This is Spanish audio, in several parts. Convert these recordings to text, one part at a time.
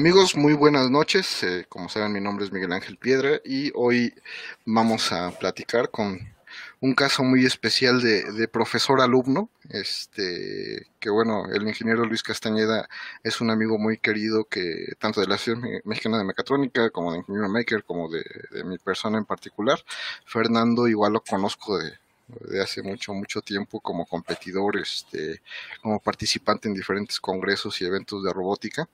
Amigos, muy buenas noches. Eh, como saben, mi nombre es Miguel Ángel Piedra y hoy vamos a platicar con un caso muy especial de, profesor-alumno. Este, que bueno, el ingeniero Luis Castañeda es un amigo muy querido que tanto de la Ciudad Mexicana de Mecatrónica como de Ingeniero Maker, como de, mi persona en particular. Fernando igual lo conozco de, de hace mucho, mucho tiempo como competidor, este, como participante en diferentes congresos y eventos de robótica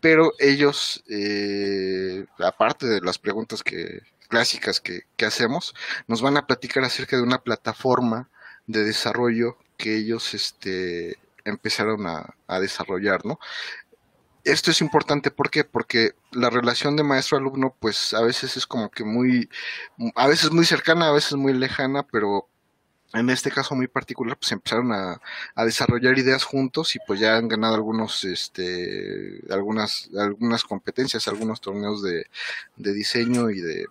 pero ellos, eh, aparte de las preguntas que, clásicas que, hacemos, nos van a platicar acerca de una plataforma de desarrollo que ellos este, empezaron a, desarrollar, ¿no? Esto es importante, ¿por qué? Porque la relación de maestro-alumno, pues a veces es como que muy, a veces muy cercana, a veces muy lejana, pero en este caso muy particular, pues empezaron a, desarrollar ideas juntos y pues ya han ganado algunos, este, algunas, algunas competencias, algunos torneos de, diseño y de,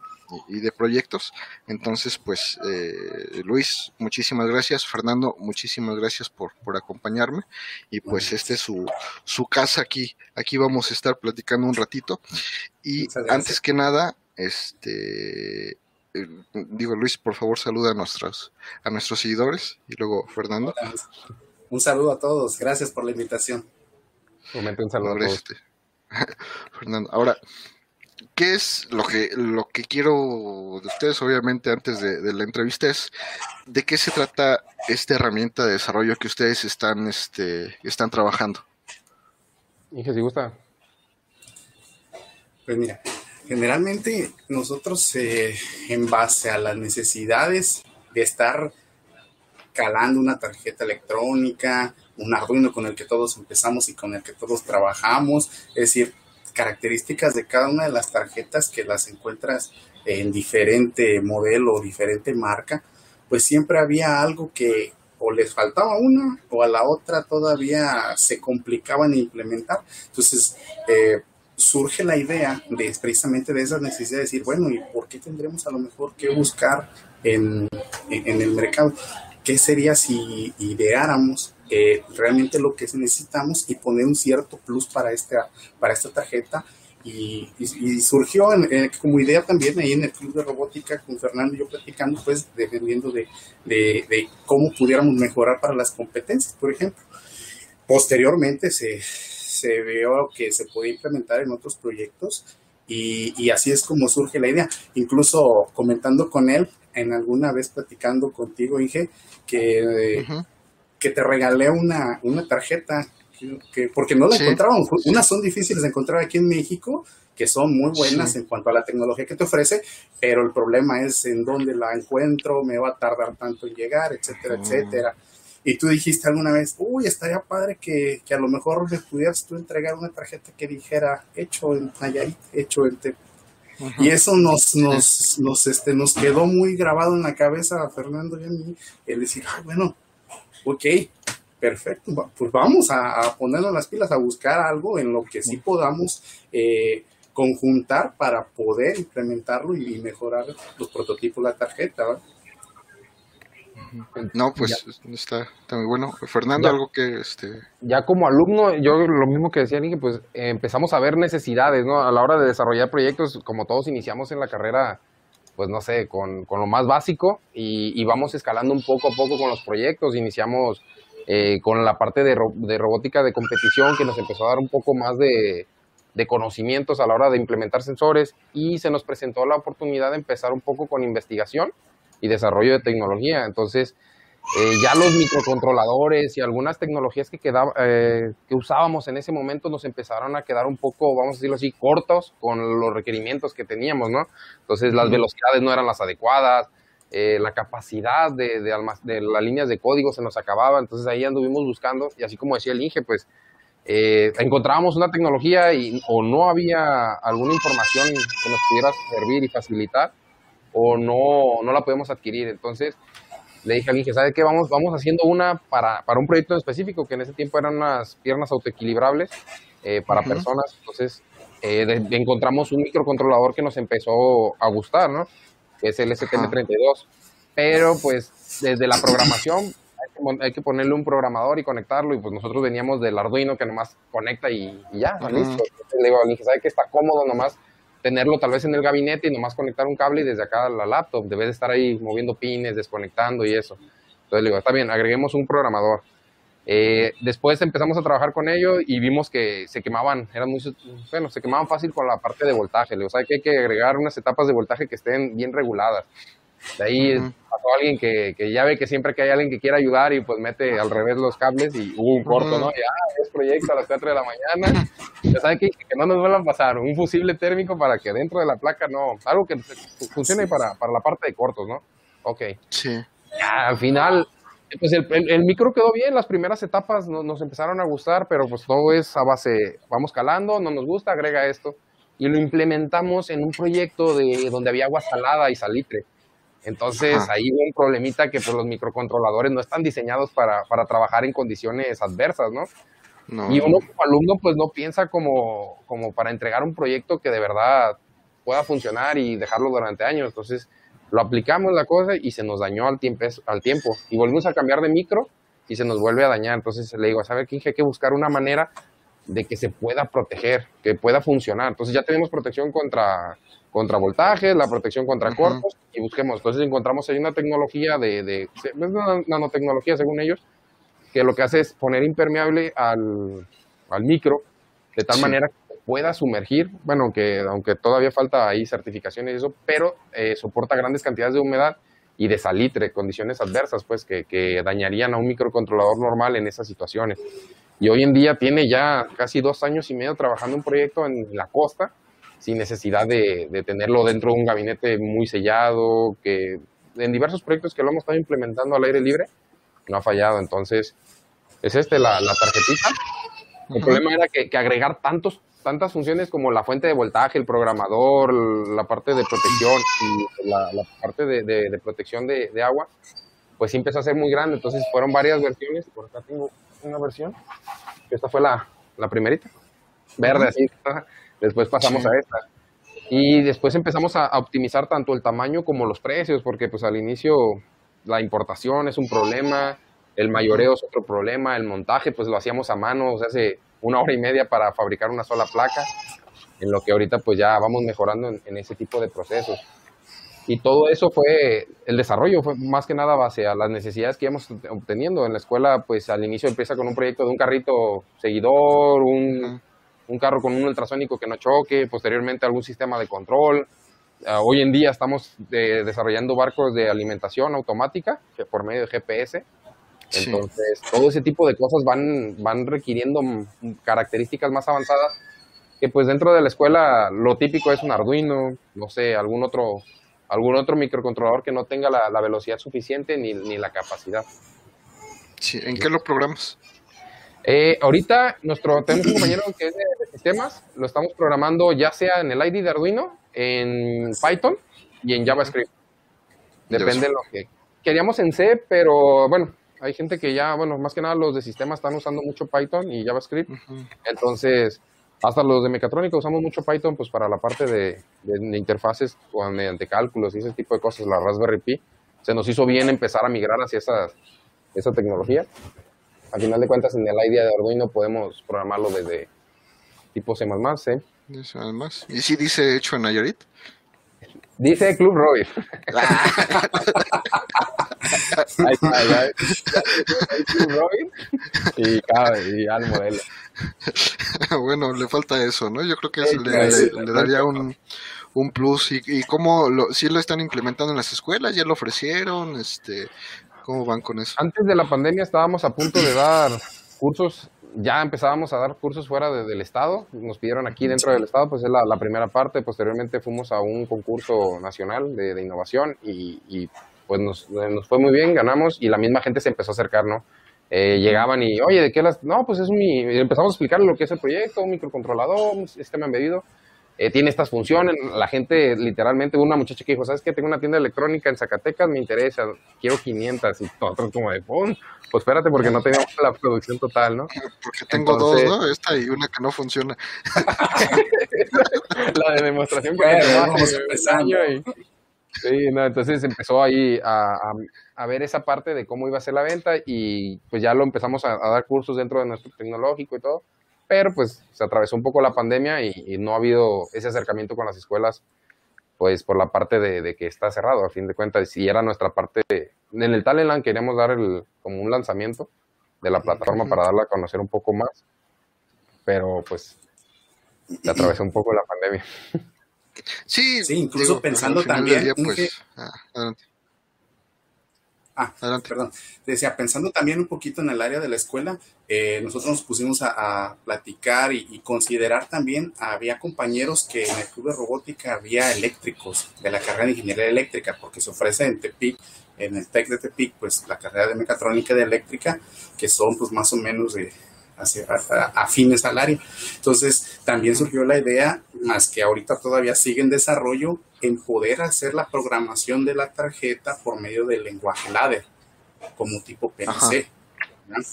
y de proyectos. Entonces, pues, eh, Luis, muchísimas gracias. Fernando, muchísimas gracias por, por acompañarme. Y pues, este es su, su casa aquí. Aquí vamos a estar platicando un ratito. Y antes que nada, este, eh, digo Luis, por favor saluda a nuestros, a nuestros seguidores y luego Fernando. Un saludo a todos, gracias por la invitación. un saludo a todos. Fernando, ahora, ¿qué es lo que, lo que quiero de ustedes, obviamente, antes de, la entrevista, es de qué se trata esta herramienta de desarrollo que ustedes están, este, están trabajando? Inge, si gusta. Pues mira, Generalmente nosotros eh, en base a las necesidades de estar calando una tarjeta electrónica, un Arduino con el que todos empezamos y con el que todos trabajamos, es decir, características de cada una de las tarjetas que las encuentras en diferente modelo o diferente marca, pues siempre había algo que o les faltaba una o a la otra todavía se complicaba en implementar. Entonces, eh, surge la idea de precisamente de esa necesidad de decir, bueno, ¿y por qué tendremos a lo mejor que buscar en, el mercado? ¿Qué sería si ideáramos eh, realmente lo que necesitamos y poner un cierto plus para esta, para esta tarjeta? Y, surgió como idea también ahí en el club de robótica con Fernando y yo platicando, pues dependiendo de, de cómo pudiéramos mejorar para las competencias, por ejemplo. Posteriormente se, se vio que se podía implementar en otros proyectos y, así es como surge la idea. Incluso comentando con él, en alguna vez platicando contigo, dije que, que te regalé una, una tarjeta, que, porque no la encontraban. Unas son difíciles de encontrar aquí en México, que son muy buenas en cuanto a la tecnología que te ofrece, pero el problema es en dónde la encuentro, me va a tardar tanto en llegar, etcétera, etcétera. Y tú dijiste alguna vez, uy, estaría padre que, a lo mejor me pudieras tú entregar una tarjeta que dijera hecho en Nayarit, hecho en Tep. Y eso nos, nos, nos, este, nos quedó muy grabado en la cabeza a Fernando y a mí, el decir, ah, bueno, ok, perfecto, pues vamos a, ponernos las pilas, a buscar algo en lo que sí podamos eh, conjuntar para poder implementarlo y mejorar los prototipos de la tarjeta. ¿verdad? No, pues está, muy bueno. Fernando, algo que... este Ya como alumno, yo lo mismo que decía Nicky, pues empezamos a ver necesidades, ¿no? A la hora de desarrollar proyectos, como todos iniciamos en la carrera, pues no sé, con, con lo más básico y, vamos escalando un poco a poco con los proyectos. Iniciamos eh, con la parte de, de, robótica de competición que nos empezó a dar un poco más de, de conocimientos a la hora de implementar sensores y se nos presentó la oportunidad de empezar un poco con investigación y desarrollo de tecnología. Entonces, eh, ya los microcontroladores y algunas tecnologías que, quedaba, eh, que usábamos en ese momento nos empezaron a quedar un poco, vamos a decirlo así, cortos con los requerimientos que teníamos, ¿no? Entonces, las velocidades no eran las adecuadas, eh, la capacidad de, de, de, las líneas de código se nos acababa, entonces ahí anduvimos buscando, y así como decía el Inge, pues encontrábamos una tecnología y, o no había alguna información que nos pudiera servir y facilitar, o no, no la podemos adquirir. Entonces le dije al Inge, ¿sabe qué? Vamos, vamos haciendo una para, para un proyecto específico, que en ese tiempo eran unas piernas autoequilibrables eh, para personas. Entonces eh, encontramos un microcontrolador que nos empezó a gustar, ¿no? Que es el STM32. Pero pues desde la programación, a hay que ponerle un programador y conectarlo, y pues nosotros veníamos del Arduino que nomás conecta y, ya, listo. le digo, le dije, ¿sabe que está cómodo nomás tenerlo tal vez en el gabinete y nomás conectar un cable y desde acá a la laptop, debe de estar ahí moviendo pines, desconectando y eso. Entonces le digo, está bien, agreguemos un programador. Eh, después empezamos a trabajar con ello y vimos que se quemaban, eran muy, bueno, se quemaban fácil con la parte de voltaje. Le digo, ¿sabe que hay que agregar unas etapas de voltaje que estén bien reguladas? De ahí pasó alguien que, que, ya ve que siempre que hay alguien que quiera ayudar y pues mete al revés los cables y hubo un corto, ¿no? Ya, es proyecto a las 4 de la mañana. Ya sabe que, que no nos vuelvan a pasar un fusible térmico para que dentro de la placa no, algo que funcione para, para la parte de cortos, ¿no? Ok. Sí. Ya, al final, pues el, el, micro quedó bien, las primeras etapas nos, nos empezaron a gustar, pero pues todo es a base, vamos calando, no nos gusta, agrega esto. Y lo implementamos en un proyecto de donde había agua salada y salitre. Entonces ahí hubo un problemita que pues, los microcontroladores no están diseñados para, para trabajar en condiciones adversas, ¿no? Y uno como alumno pues no piensa como, como para entregar un proyecto que de verdad pueda funcionar y dejarlo durante años. Entonces lo aplicamos la cosa y se nos dañó al tiempo, al tiempo. Y volvimos a cambiar de micro y se nos vuelve a dañar. Entonces le digo, ¿sabe qué? Hay que buscar una manera de que se pueda proteger, que pueda funcionar. Entonces ya tenemos protección contra contra voltaje, la protección contra cortos y busquemos. Entonces encontramos ahí una tecnología de, de, una nanotecnología según ellos, que lo que hace es poner impermeable al, al micro de tal manera que pueda sumergir, bueno, que aunque todavía falta ahí certificaciones y eso, pero eh, soporta grandes cantidades de humedad y de salitre, condiciones adversas, pues, que, que dañarían a un microcontrolador normal en esas situaciones. Y hoy en día tiene ya casi dos años y medio trabajando un proyecto en la costa, sin necesidad de, tenerlo dentro de un gabinete muy sellado, que en diversos proyectos que lo hemos estado implementando al aire libre, no ha fallado. Entonces, es este la, tarjetita. El problema era que, agregar tantos, tantas funciones como la fuente de voltaje, el programador, la parte de protección y la, parte de, protección de, agua, pues sí empezó a ser muy grande. Entonces fueron varias versiones. Por acá tengo una versión. Esta fue la, la primerita. Verde, así. Después pasamos a esta. Y después empezamos a, optimizar tanto el tamaño como los precios, porque pues al inicio la importación es un problema, el mayoreo es otro problema, el montaje pues lo hacíamos a mano, o sea, hace una hora y media para fabricar una sola placa, en lo que ahorita pues ya vamos mejorando en, ese tipo de procesos. Y todo eso fue, el desarrollo fue más que nada base a las necesidades que íbamos obteniendo. En la escuela, pues al inicio empieza con un proyecto de un carrito seguidor, un, un carro con un ultrasónico que no choque, posteriormente algún sistema de control. Ah, hoy en día estamos eh, desarrollando barcos de alimentación automática que por medio de GPS. Entonces, todo ese tipo de cosas van, van requiriendo características más avanzadas que pues dentro de la escuela lo típico es un Arduino, no sé, algún otro, algún otro microcontrolador que no tenga la, velocidad suficiente ni, ni, la capacidad. Sí, ¿en qué lo programas? Eh, ahorita nuestro, tenemos un compañero que es de, sistemas, lo estamos programando ya sea en el ID de Arduino, en Python y en JavaScript. Depende de lo que queríamos en C, pero bueno, hay gente que ya, bueno, más que nada los de sistemas están usando mucho Python y JavaScript. Entonces, hasta los de mecatrónica usamos mucho Python pues para la parte de, interfaces o mediante cálculos y ese tipo de cosas, la Raspberry Pi. Se nos hizo bien empezar a migrar hacia esa, esa tecnología al final de cuentas en el idea de Arduino podemos programarlo desde tipo C++, ¿eh? ¿Y si dice hecho en Nayarit? Dice Club Roy. ahí está, ahí Club Roy y, y al modelo. bueno, le falta eso, ¿no? Yo creo que le, daría un, un plus. ¿Y, y cómo lo, si lo están implementando en las escuelas? ¿Ya lo ofrecieron? este ¿Cómo van con eso? Antes de la pandemia estábamos a punto de dar cursos, ya empezábamos a dar cursos fuera del estado, nos pidieron aquí dentro del estado, pues es la, primera parte, posteriormente fuimos a un concurso nacional de, innovación y, pues nos, fue muy bien, ganamos y la misma gente se empezó a acercar, ¿no? Eh, llegaban y, oye, ¿de qué las...? No, pues es mi... Empezamos a explicarle lo que es el proyecto, un microcontrolador, un sistema embedido. Eh, tiene estas funciones. La gente, literalmente, una muchacha que dijo, ¿sabes qué? Tengo una tienda electrónica en Zacatecas, me interesa, quiero 500. Y todo como de, ¡pum! Pues espérate, porque no teníamos la producción total, ¿no? Porque tengo dos, ¿no? Esta y una que no funciona. la de demostración que bueno, vamos empezando. Y... Sí, no, entonces empezó ahí a, ver esa parte de cómo iba a ser la venta y pues ya lo empezamos a, dar cursos dentro de nuestro tecnológico y todo, pero pues se atravesó un poco la pandemia y, no ha habido ese acercamiento con las escuelas pues por la parte de, que está cerrado a fin de cuentas y era nuestra parte, en el Talentland queríamos dar el, como un lanzamiento de la plataforma para darla a conocer un poco más, pero pues se atravesó un poco la pandemia. Sí, sí incluso pensando también. pues, ah, adelante. Ah, perdón. Decía, pensando también un poquito en el área de la escuela, eh, nosotros nos pusimos a, platicar y, considerar también, había compañeros que en el club de robótica había eléctricos de la carrera de ingeniería eléctrica, porque se ofrece en Tepic, en el TEC de Tepic, pues la carrera de mecatrónica de eléctrica, que son pues más o menos de hacia, afines al área. Entonces, también surgió la idea, más que ahorita todavía sigue en desarrollo, en poder hacer la programación de la tarjeta por medio del lenguaje ladder, como tipo PNC,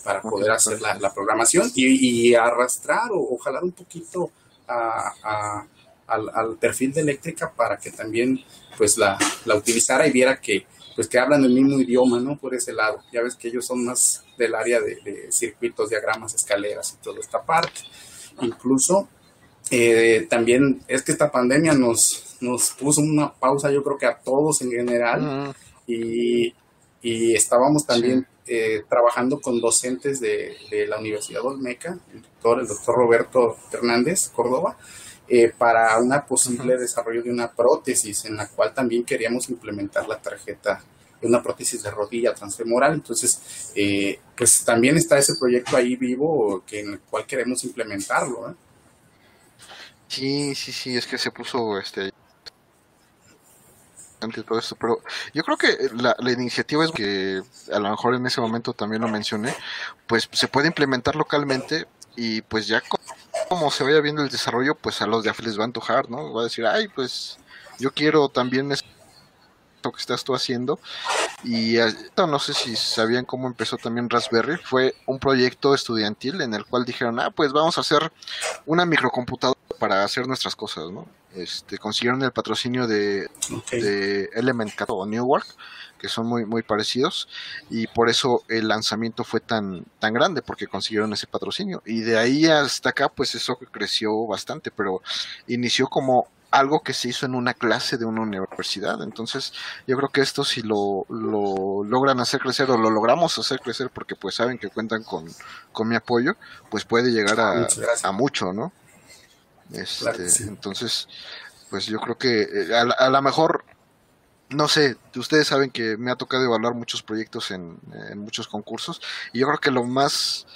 para poder hacer la, programación y, arrastrar o, jalar un poquito al, perfil de eléctrica para que también pues la, la utilizara y viera que pues que hablan el mismo idioma, ¿no? Por ese lado. Ya ves que ellos son más del área de, circuitos, diagramas, escaleras y toda esta parte. Incluso eh, también es que esta pandemia nos, nos puso una pausa, yo creo que a todos en general, y, y, estábamos también eh, trabajando con docentes de, de, la Universidad Olmeca, el doctor, el doctor Roberto Hernández Córdoba, eh, para una posible desarrollo de una prótesis en la cual también queríamos implementar la tarjeta una prótesis de rodilla transfemoral. Entonces, eh, pues también está ese proyecto ahí vivo que en el cual queremos implementarlo. ¿eh? Sí, sí, sí, es que se puso este todo esto, pero yo creo que la, la, iniciativa es que a lo mejor en ese momento también lo mencioné, pues se puede implementar localmente y pues ya como se vaya viendo el desarrollo, pues a los de AFI les va a antojar, ¿no? Va a decir, ay, pues yo quiero también esto que estás tú haciendo. Y no sé si sabían cómo empezó también Raspberry. Fue un proyecto estudiantil en el cual dijeron, ah, pues vamos a hacer una microcomputadora para hacer nuestras cosas, ¿no? Este, consiguieron el patrocinio de, de Element o Newark que son muy, muy parecidos y por eso el lanzamiento fue tan, tan grande porque consiguieron ese patrocinio y de ahí hasta acá pues eso creció bastante, pero inició como algo que se hizo en una clase de una universidad. Entonces, yo creo que esto si lo, lo logran hacer crecer o lo logramos hacer crecer porque pues saben que cuentan con, con mi apoyo, pues puede llegar a, a mucho, ¿no? Este, Entonces, pues yo creo que eh, a, a lo mejor no sé, ustedes saben que me ha tocado evaluar muchos proyectos en, muchos concursos y yo creo que lo más,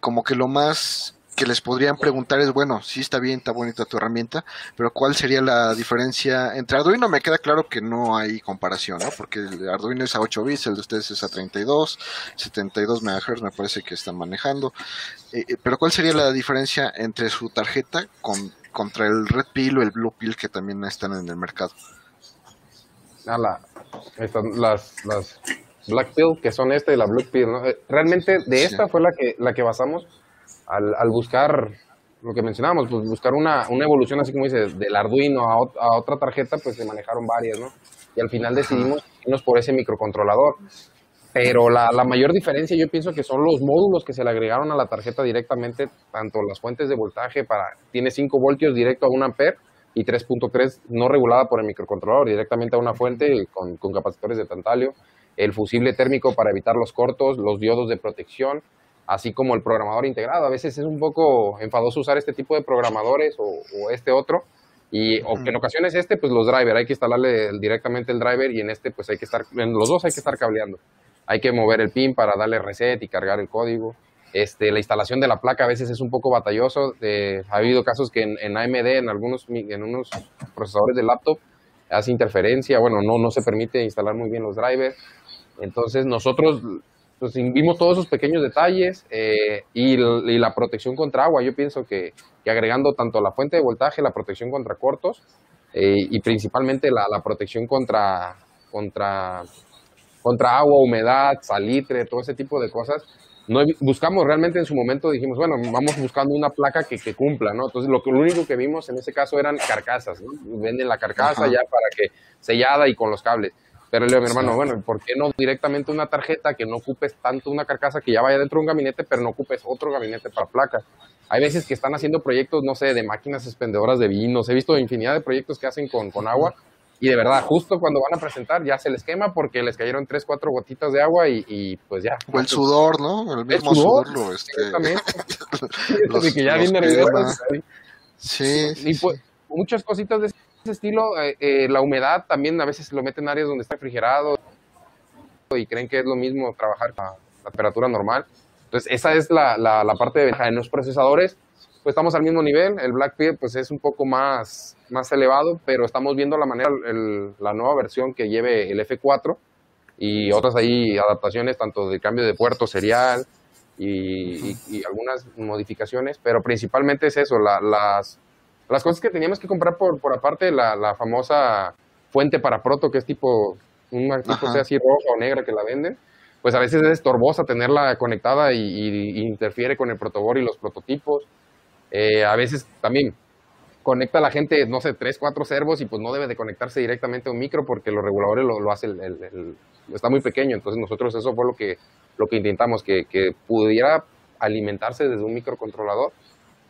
como que lo más que les podrían preguntar es, bueno, sí está bien, está bonita tu herramienta, pero ¿cuál sería la diferencia entre Arduino? Me queda claro que no hay comparación, ¿no? Porque el Arduino es a 8 bits, el de ustedes es a 32, 72 MHz me parece que están manejando. Eh, eh, pero ¿cuál sería la diferencia entre su tarjeta con, contra el Red Pill o el Blue Pill que también están en el mercado? a la, las, las Black Pill, que son esta y la Blue Pill, ¿no? Eh, realmente de esta fue la que, la que basamos al, al buscar lo que mencionábamos, pues buscar una, una evolución, así como dices, del Arduino a, a, otra tarjeta, pues se manejaron varias, ¿no? Y al final decidimos irnos por ese microcontrolador. Pero la, la, mayor diferencia yo pienso que son los módulos que se le agregaron a la tarjeta directamente, tanto las fuentes de voltaje para, tiene 5 voltios directo a 1 ampere, y 3.3 no regulada por el microcontrolador, directamente a una fuente con, capacitores de tantalio, el fusible térmico para evitar los cortos, los diodos de protección, así como el programador integrado. A veces es un poco enfadoso usar este tipo de programadores o, este otro, y o que en ocasiones este, pues los drivers, hay que instalarle directamente el driver y en este pues hay que estar, en los dos hay que estar cableando. Hay que mover el pin para darle reset y cargar el código. Este, la instalación de la placa a veces es un poco batalloso. ha habido casos que en, AMD, en algunos en unos procesadores de laptop, hace interferencia. Bueno, no, no se permite instalar muy bien los drivers. Entonces, nosotros pues, vimos todos esos pequeños detalles eh, y, la protección contra agua. Yo pienso que, agregando tanto la fuente de voltaje, la protección contra cortos eh, y principalmente la, la protección contra, contra, contra agua, humedad, salitre, todo ese tipo de cosas no buscamos realmente en su momento, dijimos, bueno, vamos buscando una placa que, que cumpla, ¿no? Entonces, lo, que, lo único que vimos en ese caso eran carcasas, ¿no? Venden la carcasa ya para que sellada y con los cables. Pero le digo a mi hermano, bueno, ¿por qué no directamente una tarjeta que no ocupes tanto una carcasa que ya vaya dentro de un gabinete, pero no ocupes otro gabinete para placa? Hay veces que están haciendo proyectos, no sé, de máquinas expendedoras de vinos. He visto infinidad de proyectos que hacen con, con agua y de verdad, justo cuando van a presentar ya se les quema porque les cayeron tres, cuatro gotitas de agua y, pues ya. O el sudor, ¿no? El mismo sudor, lo, este... los, que ya viene nervioso. Sí, Y pues muchas cositas de ese estilo. Eh, eh, la humedad también a veces lo meten en áreas donde está refrigerado y creen que es lo mismo trabajar a la temperatura normal. Entonces, esa es la, la, la parte de ventaja. En los procesadores, pues estamos al mismo nivel. El Blackbeard pues es un poco más, más elevado, pero estamos viendo la manera, la nueva versión que lleve el F4 y otras ahí adaptaciones tanto de cambio de puerto serial y, algunas modificaciones, pero principalmente es eso, las, las cosas que teníamos que comprar por, por aparte, la, la famosa fuente para proto, que es tipo, un tipo sea así roja o negra que la venden, pues a veces es estorbosa tenerla conectada y, y interfiere con el protoboard y los prototipos. Eh, a veces también conecta a la gente, no sé, tres, cuatro servos y pues no debe de conectarse directamente a un micro porque los reguladores lo, lo hace el, está muy pequeño. Entonces nosotros eso fue lo que, lo que intentamos, que, que pudiera alimentarse desde un microcontrolador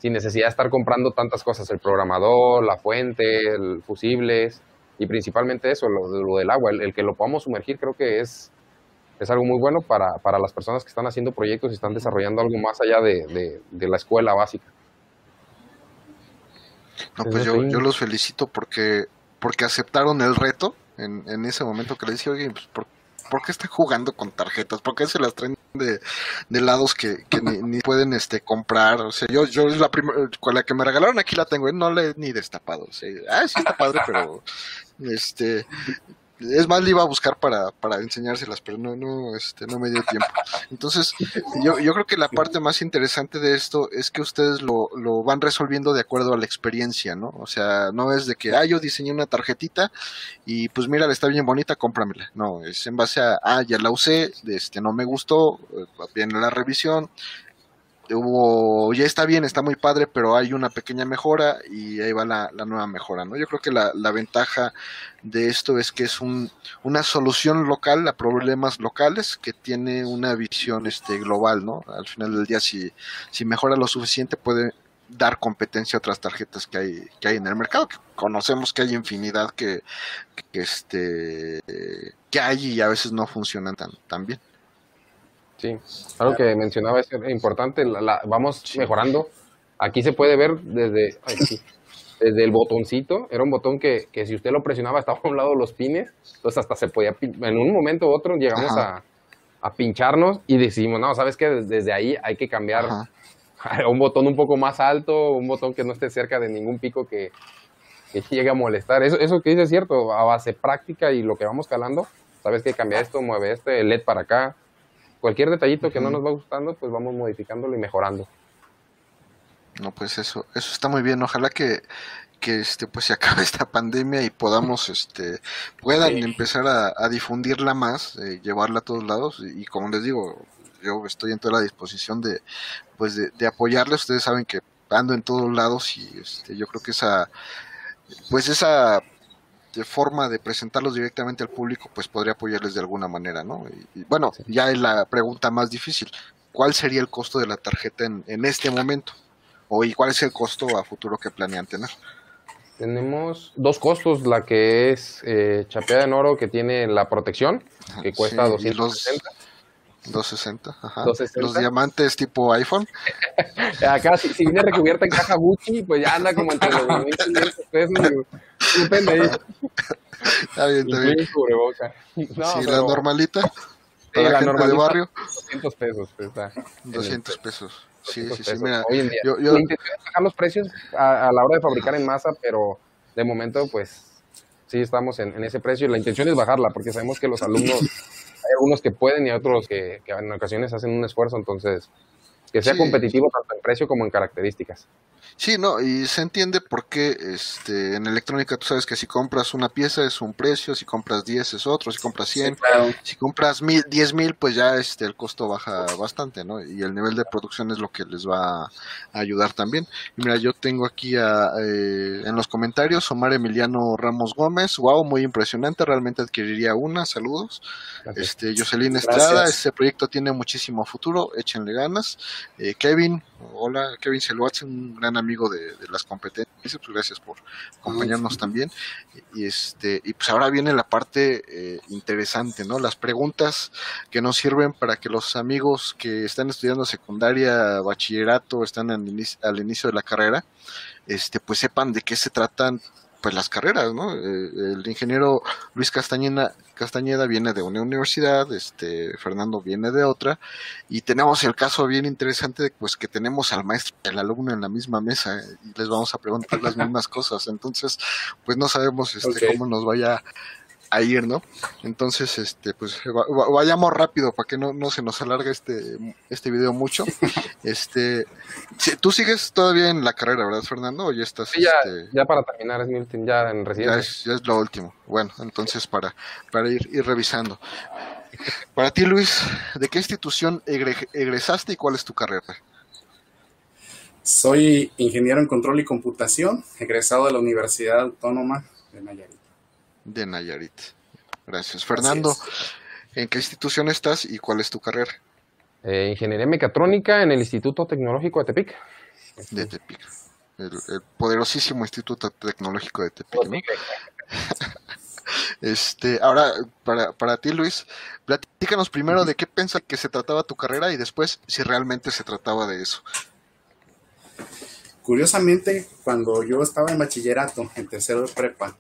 sin necesidad de estar comprando tantas cosas, el programador, la fuente, el fusibles y principalmente eso, lo, del agua, el, que lo podamos sumergir creo que es, es algo muy bueno para, para, las personas que están haciendo proyectos y están desarrollando algo más allá de, de la escuela básica. No, pues yo, yo los felicito porque, porque aceptaron el reto en, en ese momento que le dije, oye, pues, ¿por, ¿por, qué están jugando con tarjetas? ¿Por qué se las traen de, lados que, ni, pueden este comprar? O sea, yo, yo la primera, con la que me regalaron aquí la tengo, ¿eh? no la he ni destapado. Ah, sí está padre, pero este es más, le iba a buscar para, para enseñárselas, pero no, no, este, no me dio tiempo. Entonces, yo, yo creo que la parte más interesante de esto es que ustedes lo, lo van resolviendo de acuerdo a la experiencia, ¿no? O sea, no es de que, ah, yo diseñé una tarjetita y pues mira, está bien bonita, cómpramela. No, es en base a, ah, ya la usé, este, no me gustó, eh, viene la revisión, hubo, ya está bien, está muy padre, pero hay una pequeña mejora y ahí va la, nueva mejora, ¿no? Yo creo que la, ventaja de esto es que es un, una solución local a problemas locales que tiene una visión este, global, ¿no? Al final del día, si, si mejora lo suficiente, puede dar competencia a otras tarjetas que hay, que hay en el mercado, que conocemos que hay infinidad que, que este, que hay y a veces no funcionan tan bien. Sí, algo que mencionaba es importante, la, vamos mejorando. Aquí se puede ver desde, desde el botoncito, era un botón que, que, si usted lo presionaba estaba a un lado de los pines, entonces hasta se podía, en un momento u otro llegamos a, a, pincharnos y decimos, no, sabes que desde ahí hay que cambiar a un botón un poco más alto, un botón que no esté cerca de ningún pico que, que llegue a molestar. Eso, eso que dice es cierto, a base práctica y lo que vamos calando, sabes que cambia esto, mueve este, el LED para acá, cualquier detallito que no nos va gustando, pues vamos modificándolo y mejorando. No, pues eso, eso está muy bien. Ojalá que, que este pues se acabe esta pandemia y podamos este puedan empezar a, difundirla más, eh, llevarla a todos lados y, como les digo, yo estoy en toda la disposición de pues de, de. Ustedes saben que ando en todos lados y este yo creo que esa pues esa de forma de presentarlos directamente al público, pues podría apoyarles de alguna manera, ¿no? Y, bueno, ya es la pregunta más difícil. ¿Cuál sería el costo de la tarjeta en, en este momento? ¿O y cuál es el costo a futuro que planean tener? Tenemos dos costos, la que es eh, chapeada en oro, que tiene la protección, que cuesta 260. 260, ajá. Los diamantes tipo iPhone. Acá, si, si, viene recubierta en caja Gucci, pues ya anda como entre los 1500 pesos. Depende ahí. Está bien, está bien. No, sí, la normalita. Para la gente de barrio. 200 pesos. Pues, está 200 pesos. Sí, sí, sí. Mira, Hoy en día. Yo, yo... bajar los precios a, a, la hora de fabricar en masa, pero de momento, pues sí estamos en, en ese precio. La intención es bajarla, porque sabemos que los alumnos hay algunos que pueden y otros que, en ocasiones hacen un esfuerzo, entonces que sea competitivo tanto en precio como en características. Sí, no, y se entiende porque este, en electrónica tú sabes que si compras una pieza es un precio, si compras 10 es otro, si compras 100, si compras mil, 10 mil, pues ya este, el costo baja bastante, ¿no? Y el nivel de producción es lo que les va a ayudar también. Y mira, yo tengo aquí a, eh, en los comentarios Omar Emiliano Ramos Gómez, wow, muy impresionante, realmente adquiriría una, saludos. Este, Jocelyn Estrada, este proyecto tiene muchísimo futuro, échenle ganas. Eh, Kevin, hola, Kevin Selwatz, un gran amigo de, las competencias, pues gracias por acompañarnos también. Y este, y pues ahora viene la parte eh, interesante, ¿no? Las preguntas que nos sirven para que los amigos que están estudiando secundaria, bachillerato, están al inicio, al inicio de la carrera, este, pues sepan de qué se tratan pues las carreras, ¿no? Eh, el ingeniero Luis Castañeda, Castañeda viene de una universidad, este Fernando viene de otra, y tenemos el caso bien interesante de pues que tenemos al maestro y al alumno en la misma mesa y les vamos a preguntar las mismas cosas. Entonces, pues no sabemos este, cómo nos vaya a ir, ¿no? Entonces, este, pues vayamos rápido para que no, no se nos alargue este, este video mucho. Este, tú sigues todavía en la carrera, ¿verdad, Fernando? ¿O ya estás? ya, este, ya para terminar, es mi último, ya en residencia. Ya es, lo último. Bueno, entonces para, para ir, ir revisando. Para ti, Luis, ¿de qué institución egresaste y cuál es tu carrera? Soy ingeniero en control y computación, egresado de la Universidad Autónoma de Nayarit de Nayarit. Gracias. Fernando, ¿en qué institución estás y cuál es tu carrera? Eh, ingeniería mecatrónica en el Instituto Tecnológico de Tepic. De Tepic. El, poderosísimo Instituto Tecnológico de Tepic. este, ahora, para, para ti, Luis, platícanos primero de qué piensa que se trataba tu carrera y después si realmente se trataba de eso. Curiosamente, cuando yo estaba en bachillerato, en tercero de prepa,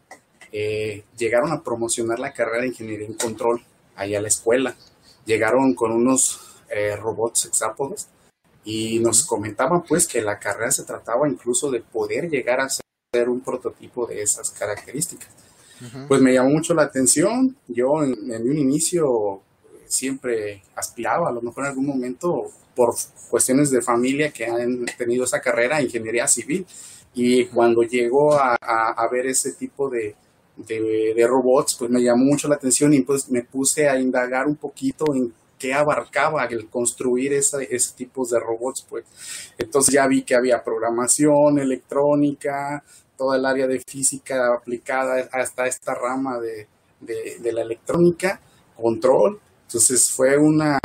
eh, llegaron a promocionar la carrera de ingeniería en control ahí a la escuela. Llegaron con unos eh, robots hexápodos y nos comentaban pues que la carrera se trataba incluso de poder llegar a ser un prototipo de esas características. Pues me llamó mucho la atención. Yo en, en, un inicio siempre aspiraba, a lo mejor en algún momento, por cuestiones de familia que han tenido esa carrera, ingeniería civil. Y cuando llegó a ver ese tipo de, de, robots, pues me llamó mucho la atención y pues me puse a indagar un poquito en qué abarcaba el construir ese, ese tipo de robots, pues. Entonces ya vi que había programación, electrónica, toda el área de física aplicada hasta esta rama de, de la electrónica, control. Entonces fue una,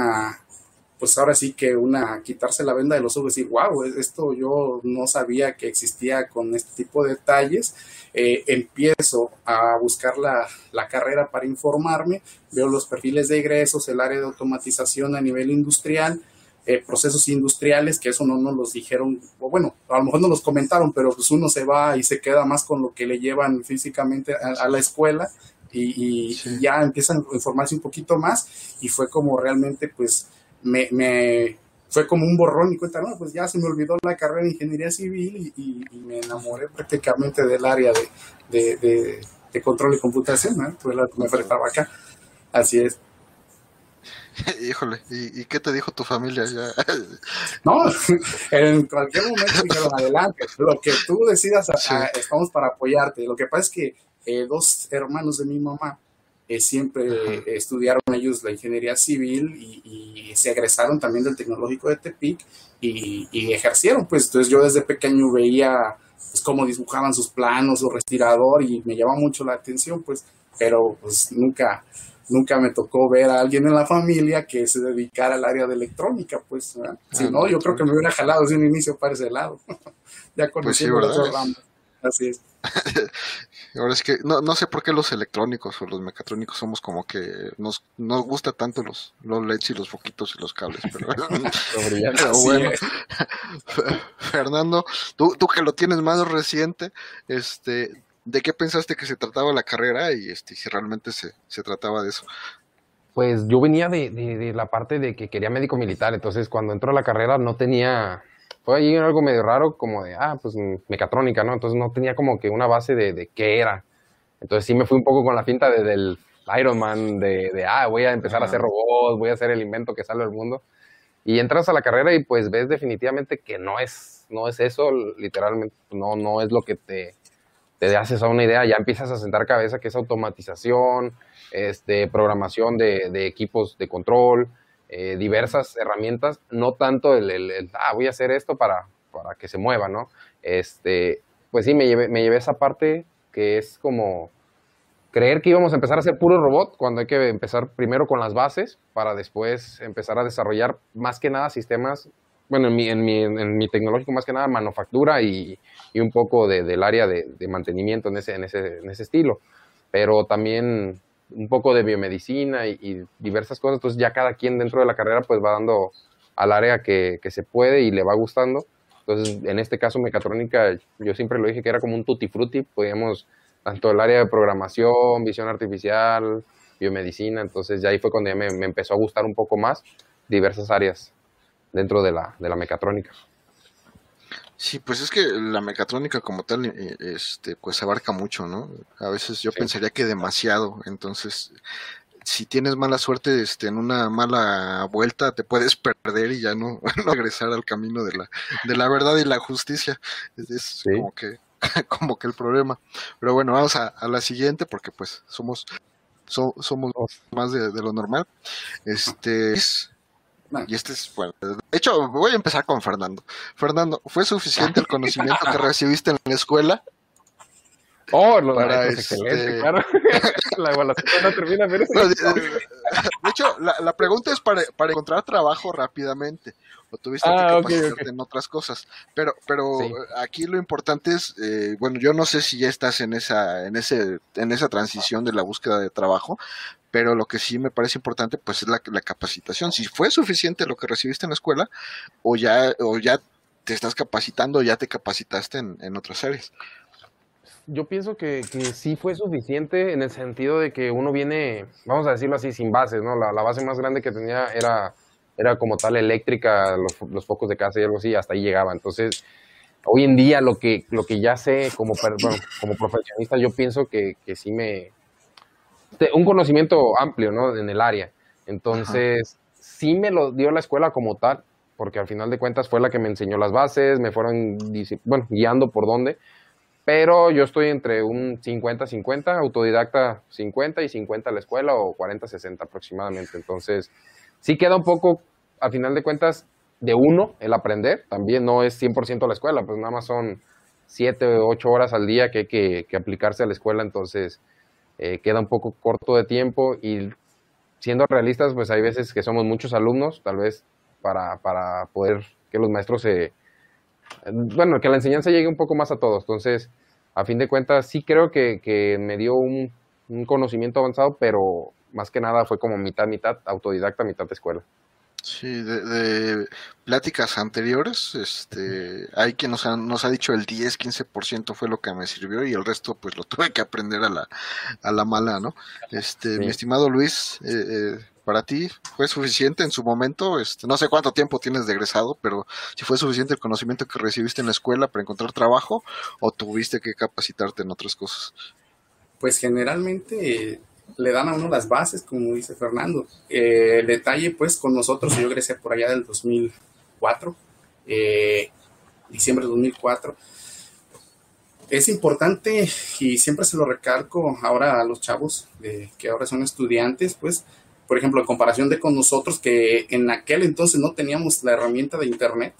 pues ahora sí que una, quitarse la venda de los ojos y decir, wow, esto yo no sabía que existía con este tipo de detalles. Eh, empiezo a buscar la, la, carrera para informarme, veo los perfiles de egresos, el área de automatización a nivel industrial, eh, procesos industriales, que eso no nos los dijeron, o bueno, a lo mejor no los comentaron, pero pues uno se va y se queda más con lo que le llevan físicamente a, la escuela y, y ya empiezan a informarse un poquito más y fue como realmente pues me, me, fue como un borrón y cuenta, no, pues ya se me olvidó la carrera de ingeniería civil y, me enamoré prácticamente del área de, de, de, control y computación, ¿no? Pues la que me enfrentaba acá. Así es. Híjole, ¿y, qué te dijo tu familia? Ya? No, en cualquier momento dijeron, adelante, lo que tú decidas, estamos para apoyarte. Lo que pasa es que eh, dos hermanos de mi mamá eh, siempre estudiaron ellos la ingeniería civil y, se egresaron también del tecnológico de Tepic y, ejercieron, pues entonces yo desde pequeño veía pues cómo dibujaban sus planos, su respirador y me llamaba mucho la atención, pues, pero pues nunca, nunca me tocó ver a alguien en la familia que se dedicara al área de electrónica, pues, si ah, no, yo creo que me hubiera jalado desde un inicio para ese lado, ya conociendo pues Así es. Ahora es que no, no sé por qué los electrónicos o los mecatrónicos somos como que nos, nos gusta tanto los, los LEDs y los foquitos y los cables, pero, bueno. Fernando, tú, tú que lo tienes más reciente, este, ¿de qué pensaste que se trataba la carrera y este, si realmente se, se trataba de eso? Pues yo venía de, de, de la parte de que quería médico militar, entonces cuando entró a la carrera no tenía fue ahí algo medio raro, como de, ah, pues mecatrónica, ¿no? Entonces no tenía como que una base de, de qué era. Entonces sí me fui un poco con la finta de, del Iron Man, de, de, ah, voy a empezar a hacer robots, voy a hacer el invento que sale al mundo. y entras a la carrera y pues ves definitivamente que no es, no es eso, literalmente, no, no es lo que te, te haces a una idea, ya empiezas a sentar cabeza que es automatización, este, programación de, de equipos de control, eh, diversas herramientas, no tanto el, ah, voy a hacer esto para, para que se mueva, ¿no? Este, pues sí, me llevé, me llevé esa parte que es como creer que íbamos a empezar a hacer puro robot cuando hay que empezar primero con las bases para después empezar a desarrollar más que nada sistemas, bueno, en mi, en mi, en mi tecnológico más que nada manufactura y, y un poco de, del área de, de, mantenimiento en ese, en, ese, en ese estilo, pero también un poco de biomedicina y, diversas cosas, entonces ya cada quien dentro de la carrera pues va dando al área que, que se puede y le va gustando. Entonces, en este caso, mecatrónica, yo siempre lo dije que era como un tutti frutti, podíamos tanto el área de programación, visión artificial, biomedicina, entonces ya ahí fue cuando ya me, me, empezó a gustar un poco más diversas áreas dentro de la, de la mecatrónica. Sí, pues es que la mecatrónica como tal, eh, este, pues abarca mucho, ¿no? A veces yo sí. pensaría que demasiado, entonces si tienes mala suerte este, en una mala vuelta, te puedes perder y ya no, no regresar al camino de la, de la verdad y la justicia. Es, es sí. como que como que el problema. Pero bueno, vamos a, a la siguiente porque pues somos so, somos más de, de, lo normal. Este es, y este es bueno. De hecho, voy a empezar con Fernando. Fernando, ¿fue suficiente el conocimiento que recibiste en la escuela? Oh, lo para de este... excelente, claro. la evaluación no termina, pero no, de, de, hecho, la, la, pregunta es para, para encontrar trabajo rápidamente o tuviste ah, que capacitarte okay, okay. en otras cosas. Pero, pero sí. aquí lo importante es, eh, bueno, yo no sé si ya estás en esa, en ese, en esa transición de la búsqueda de trabajo, pero lo que sí me parece importante, pues, es la, la capacitación. Si fue suficiente lo que recibiste en la escuela, o ya, o ya te estás capacitando, ya te capacitaste en, en otras áreas yo pienso que, que, sí fue suficiente en el sentido de que uno viene, vamos a decirlo así, sin bases, ¿no? La, la base más grande que tenía era era como tal eléctrica, los, los, focos de casa y algo así, hasta ahí llegaba. Entonces, hoy en día lo que, lo que ya sé como, bueno, como profesionista, yo pienso que, que sí me... Un conocimiento amplio, ¿no? En el área. Entonces, Ajá. sí me lo dio la escuela como tal, porque al final de cuentas fue la que me enseñó las bases, me fueron, bueno, guiando por dónde, pero yo estoy entre un 50-50, autodidacta 50 y 50 a la escuela o 40-60 aproximadamente. Entonces, sí queda un poco, a final de cuentas, de uno el aprender. También no es 100% la escuela, pues nada más son 7 o 8 horas al día que hay que, que aplicarse a la escuela, entonces eh, queda un poco corto de tiempo y siendo realistas, pues hay veces que somos muchos alumnos, tal vez para, para poder que los maestros se... Bueno, que la enseñanza llegue un poco más a todos. Entonces, a fin de cuentas, sí creo que, que me dio un, un conocimiento avanzado, pero más que nada fue como mitad, mitad autodidacta, mitad escuela. Sí, de, de, pláticas anteriores, este, hay quien nos ha, nos ha dicho el 10, 15% fue lo que me sirvió y el resto pues lo tuve que aprender a la, a la mala, ¿no? Este, sí. mi estimado Luis, eh, eh, para ti fue suficiente en su momento, este, no sé cuánto tiempo tienes de egresado, pero si fue suficiente el conocimiento que recibiste en la escuela para encontrar trabajo o tuviste que capacitarte en otras cosas. Pues generalmente le dan a uno las bases, como dice Fernando. Eh, el detalle, pues, con nosotros, yo egresé por allá del 2004, eh, diciembre de 2004. Es importante, y siempre se lo recalco ahora a los chavos de, que ahora son estudiantes, pues, por ejemplo, en comparación de con nosotros, que en aquel entonces no teníamos la herramienta de Internet,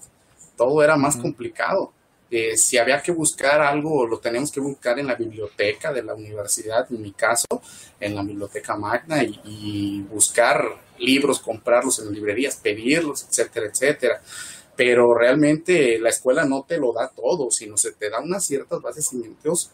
todo era más complicado eh, si había que buscar algo, lo tenemos que buscar en la biblioteca de la universidad, en mi caso, en la biblioteca magna, y, buscar libros, comprarlos en librerías, pedirlos, etcétera, etcétera. Pero realmente la escuela no te lo da todo, sino se te da unas ciertas bases cimientos,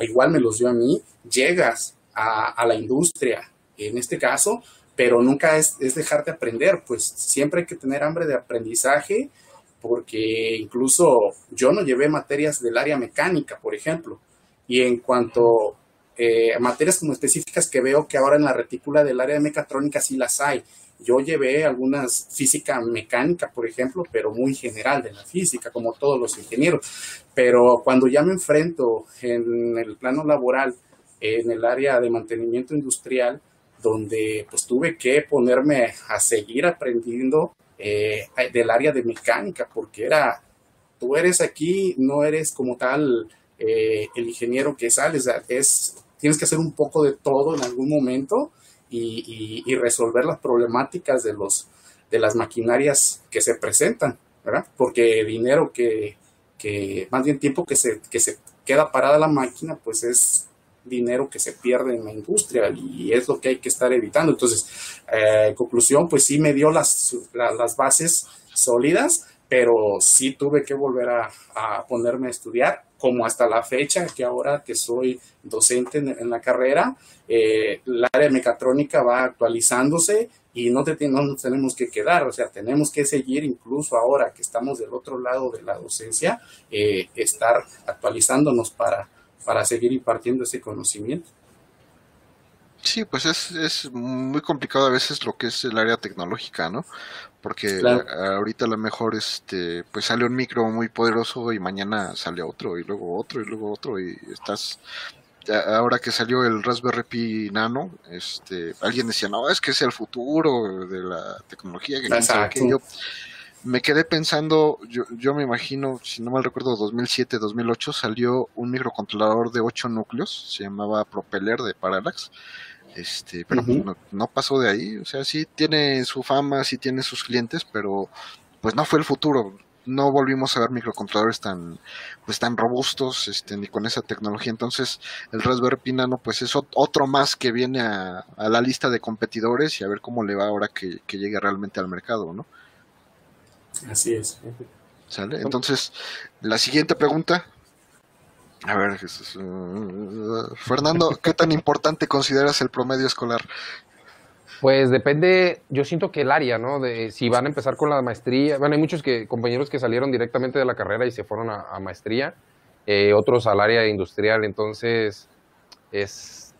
igual me los dio a mí, llegas a, a la industria, en este caso, pero nunca es, es dejarte aprender, pues siempre hay que tener hambre de aprendizaje, porque incluso yo no llevé materias del área mecánica, por ejemplo, y en cuanto eh, a materias como específicas que veo que ahora en la retícula del área de mecatrónica sí las hay. Yo llevé algunas física mecánica, por ejemplo, pero muy general de la física, como todos los ingenieros. Pero cuando ya me enfrento en el plano laboral, en el área de mantenimiento industrial, donde pues tuve que ponerme a seguir aprendiendo eh, del área de mecánica, porque era, tú eres aquí, no eres como tal eh, el ingeniero que sale, es, tienes que hacer un poco de todo en algún momento y, resolver las problemáticas de, los, de las maquinarias que se presentan, ¿verdad? Porque dinero que, que más bien tiempo que se, que se queda parada la máquina, pues es dinero que se pierde en la industria y es lo que hay que estar evitando. Entonces, eh, conclusión, pues sí me dio las, las bases sólidas, pero sí tuve que volver a, ponerme a estudiar, como hasta la fecha, que ahora que soy docente en, la carrera, eh, el área mecatrónica va actualizándose y no, te, no nos tenemos que quedar, o sea, tenemos que seguir incluso ahora que estamos del otro lado de la docencia, eh, estar actualizándonos para para seguir impartiendo ese conocimiento. Sí, pues es, es muy complicado a veces lo que es el área tecnológica, ¿no? Porque ahorita a lo mejor este, pues sale un micro muy poderoso y mañana sale otro y luego otro y luego otro y estás ahora que salió el Raspberry Pi Nano, este, alguien decía, no, es que es el futuro de la tecnología. Que Exacto me quedé pensando, yo, yo me imagino, si no mal recuerdo, 2007, 2008 salió un microcontrolador de 8 núcleos, se llamaba Propeller de Parallax, este, pero no, pasó de ahí, o sea, sí tiene su fama, sí tiene sus clientes, pero pues no fue el futuro. No volvimos a ver microcontroladores tan, pues tan robustos, este, ni con esa tecnología. Entonces, el Raspberry Pi Nano, pues es otro más que viene a, la lista de competidores y a ver cómo le va ahora que, que llegue realmente al mercado, ¿no? Así es. ¿Sale? Entonces, la siguiente pregunta. A ver, Fernando, ¿qué tan importante consideras el promedio escolar? Pues depende, yo siento que el área, ¿no? De si van a empezar con la maestría. Bueno, hay muchos que, compañeros que salieron directamente de la carrera y se fueron a, maestría, eh, otros al área industrial, entonces es.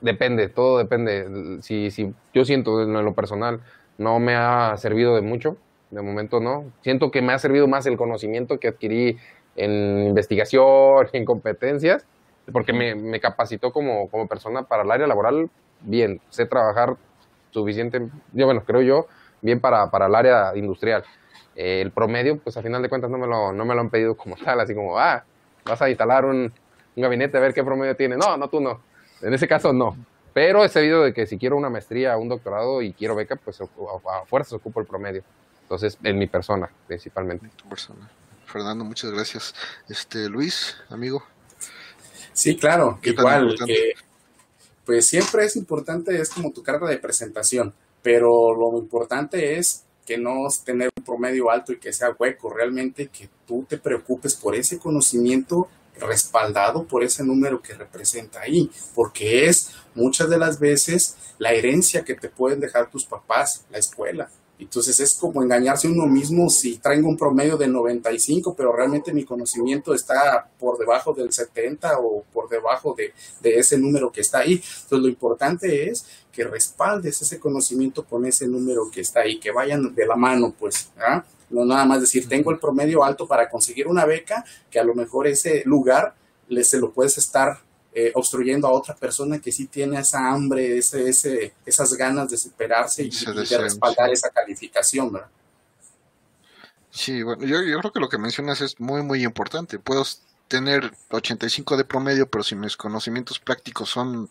Depende, todo depende. Si, si yo siento en lo personal, no me ha servido de mucho de momento no. Siento que me ha servido más el conocimiento que adquirí en investigación, en competencias, porque me, capacitó como, como, persona para el área laboral bien. Sé trabajar suficiente, yo bueno, creo yo, bien para, para el área industrial. el promedio, pues a final de cuentas no me, lo, no me lo han pedido como tal, así como, ah, vas a instalar un, un gabinete a ver qué promedio tiene. No, no, tú no. En ese caso no. Pero he sabido de que si quiero una maestría, un doctorado y quiero beca, pues a, a fuerzas ocupo el promedio. Entonces, en mi persona, principalmente. Tu persona. Fernando, muchas gracias. Este, Luis, amigo. Sí, claro, igual. pues siempre es importante, es como tu carta de presentación, pero lo importante es que no tener un promedio alto y que sea hueco, realmente que tú te preocupes por ese conocimiento respaldado por ese número que representa ahí, porque es muchas de las veces la herencia que te pueden dejar tus papás, la escuela, entonces es como engañarse uno mismo si traigo un promedio de 95, pero realmente mi conocimiento está por debajo del 70 o por debajo de, ese número que está ahí. Entonces lo importante es que respaldes ese conocimiento con ese número que está ahí, que vayan de la mano, pues. ¿ah? No nada más decir, tengo el promedio alto para conseguir una beca, que a lo mejor ese lugar le, se lo puedes estar eh, obstruyendo a otra persona que sí tiene esa hambre, ese, ese, esas ganas de superarse y, de respaldar esa calificación, ¿verdad? Sí, bueno, yo, yo creo que lo que mencionas es muy, muy importante. Puedo tener 85 de promedio, pero si mis conocimientos prácticos son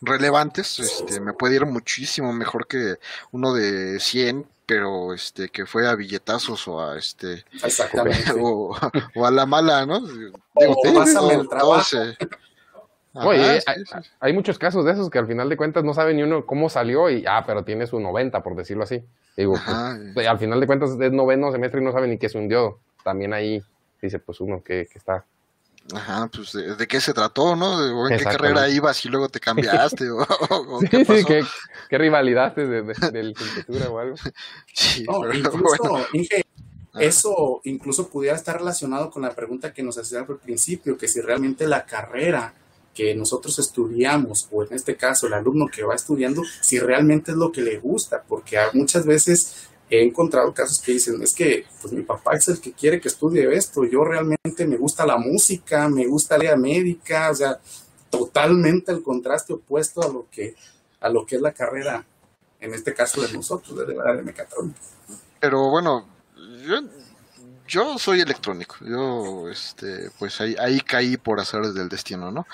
relevantes, este, me puede ir muchísimo mejor que uno de 100, pero este que fue a billetazos o a este o, a la mala, ¿no? Digo, el trabajo. Oye, hay, muchos casos de esos que al final de cuentas no sabe ni uno cómo salió y, ah, pero tiene su 90, por decirlo así. Digo, pues, pues, al final de cuentas es noveno semestre y no sabe ni qué es un diodo. También ahí dice, pues uno que, está Ajá, pues de, qué se trató, ¿no? ¿O en qué carrera ibas y luego te cambiaste? o, sí, qué sí, qué, qué rivalidad de, de, licenciatura o algo. Sí, pero, incluso, eso incluso pudiera estar relacionado con la pregunta que nos hacían al principio, que si realmente la carrera que nosotros estudiamos, o en este caso el alumno que va estudiando, si realmente es lo que le gusta, porque muchas veces he encontrado casos que dicen, es que pues mi papá es el que quiere que estudie esto, yo realmente me gusta la música, me gusta la médica, o sea, totalmente el contraste opuesto a lo que, a lo que es la carrera en este caso de nosotros, de la de mecatrónica. Pero bueno, yo, yo soy electrónico, yo este, pues ahí, ahí caí por hacer del destino, ¿no?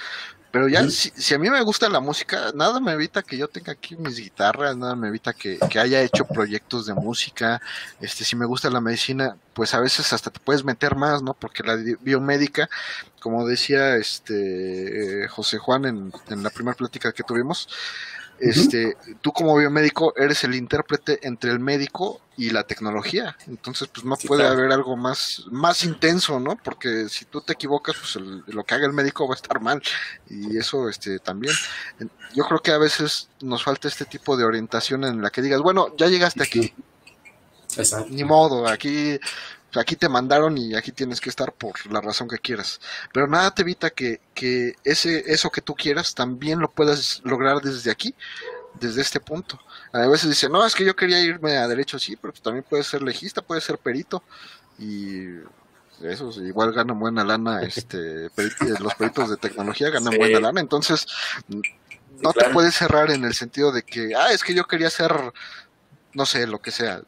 Pero ya, si, a mí me gusta la música, nada me evita que yo tenga aquí mis guitarras, nada me evita que, haya hecho proyectos de música. Este, si me gusta la medicina, pues a veces hasta te puedes meter más, ¿no? Porque la biomédica, como decía este José Juan en, en la primera plática que tuvimos, este, tú como biomédico eres el intérprete entre el médico y la tecnología. Entonces, pues no puede haber algo más, más intenso, ¿no? Porque si tú te equivocas, pues lo que haga el médico va a estar mal. Y eso, este, también. Yo creo que a veces nos falta este tipo de orientación en la que digas, bueno, ya llegaste aquí. Ni modo, aquí aquí te mandaron y aquí tienes que estar por la razón que quieras. Pero nada te evita que, que ese, eso que tú quieras también lo puedas lograr desde aquí, desde este punto. A veces dicen, no, es que yo quería irme a derecho, sí, pero pues también puedes ser legista, puedes ser perito. Y eso igual ganan buena lana, este, los peritos de tecnología ganan buena lana, entonces no te puedes cerrar en el sentido de que, ah, es que yo quería ser, no sé, lo que sea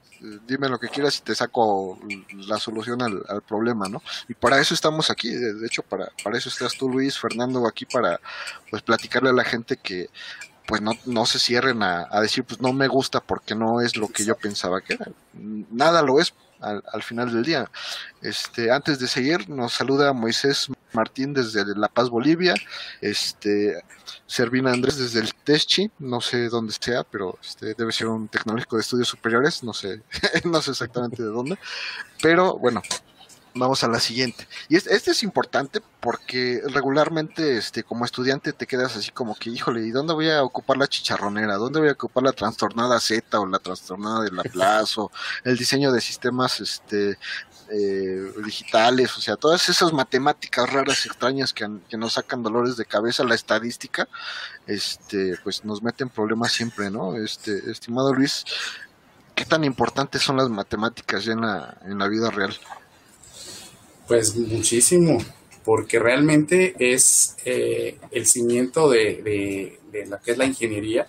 dime lo que quieras y te saco la solución al, problema, ¿no? Y para eso estamos aquí, de, hecho, para, para eso estás tú, Luis, Fernando, aquí para pues platicarle a la gente que pues no, no se cierren a, a decir, pues no me gusta porque no es lo que yo pensaba que era. Nada lo es al, final del día. Este, antes de seguir, nos saluda Moisés Martín desde La Paz, Bolivia. Este, Servina Andrés desde el Teschi, no sé dónde sea, pero este, debe ser un tecnológico de estudios superiores, no sé, no sé exactamente de dónde. Pero bueno, vamos a la siguiente. Y este, es importante porque regularmente, este, como estudiante, te quedas así como que, híjole, ¿y dónde voy a ocupar la chicharronera? ¿Dónde voy a ocupar la trastornada Z o la trastornada de Laplace o el diseño de sistemas, este, eh, digitales, o sea, todas esas matemáticas raras, extrañas que, que, nos sacan dolores de cabeza, la estadística, este, pues nos meten problemas siempre, ¿no? Este, estimado Luis, ¿qué tan importantes son las matemáticas ya en la, en la vida real? Pues muchísimo, porque realmente es eh, el cimiento de, de, la que es la ingeniería.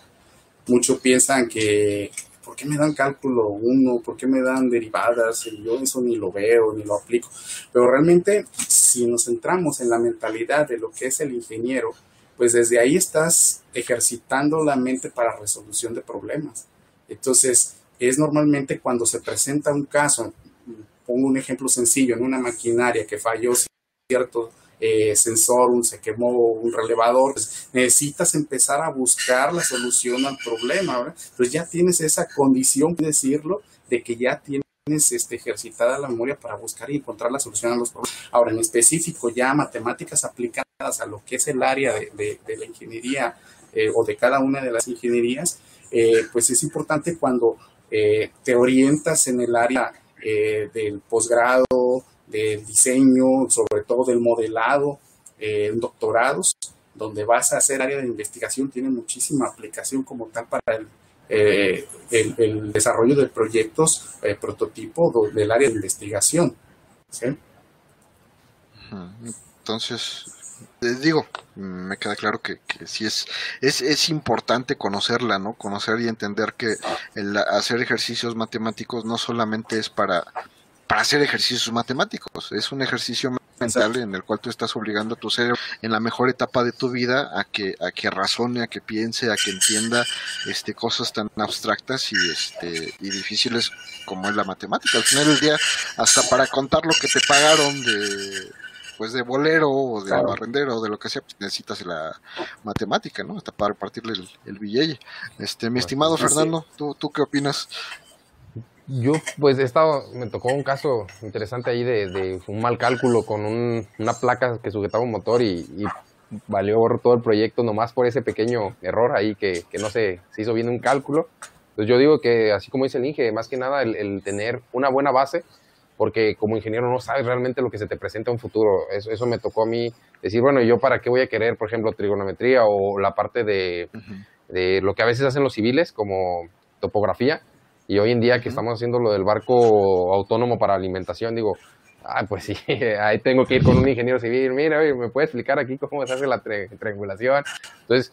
Muchos piensan que, ¿por qué me dan cálculo 1? ¿Por qué me dan derivadas? Yo eso ni lo veo, ni lo aplico. Pero realmente, si nos centramos en la mentalidad de lo que es el ingeniero, pues desde ahí estás ejercitando la mente para resolución de problemas. Entonces, es normalmente cuando se presenta un caso, pongo un ejemplo sencillo, en una maquinaria que falló cierto eh, sensor, un, se quemó un relevador, pues, necesitas empezar a buscar la solución al problema, ¿verdad? Pues ya tienes esa condición, decirlo, de que ya tienes este, ejercitada la memoria para buscar y encontrar la solución a los problemas. Ahora, en específico, ya matemáticas aplicadas a lo que es el área de, la ingeniería eh, o de cada una de las ingenierías, eh, pues es importante cuando te orientas en el área eh, del posgrado, del diseño, sobre todo del modelado, eh, doctorados, donde vas a hacer área de investigación, tiene muchísima aplicación como tal para el, eh, el, desarrollo de proyectos prototipo del área de investigación. Entonces, digo, me queda claro que, que sí es, es, es importante conocerla, ¿no? Conocer y entender que el hacer ejercicios matemáticos no solamente es para, para hacer ejercicios matemáticos, es un ejercicio mental en el cual tú estás obligando a tu cerebro en la mejor etapa de tu vida a que, a que razone, a que piense, a que entienda este, cosas tan abstractas y, este, y difíciles como es la matemática. Al final del día, hasta para contar lo que te pagaron de pues de bolero o de barrendero o de lo que sea, pues necesitas la matemática, ¿no? Hasta para partirle el, el billete. Este, mi estimado Fernando, ¿tú, ¿tú qué opinas? Yo, pues he estado, me tocó un caso interesante ahí de, un mal cálculo con una placa que sujetaba un motor y, valió todo el proyecto nomás por ese pequeño error ahí que, no se, se hizo bien un cálculo. Entonces yo digo que, así como dice el Inge, más que nada el tener una buena base porque como ingeniero no sabes realmente lo que se te presenta en un futuro. Eso, eso me tocó a mí decir, bueno, ¿yo para qué voy a querer, por ejemplo, trigonometría o la parte de, de lo que a veces hacen los civiles, como topografía? Y hoy en día que estamos haciendo lo del barco autónomo para alimentación, digo, ah, pues sí, ahí tengo que ir con un ingeniero civil, mira, ¿me puede explicar aquí cómo se hace la triangulación? Entonces,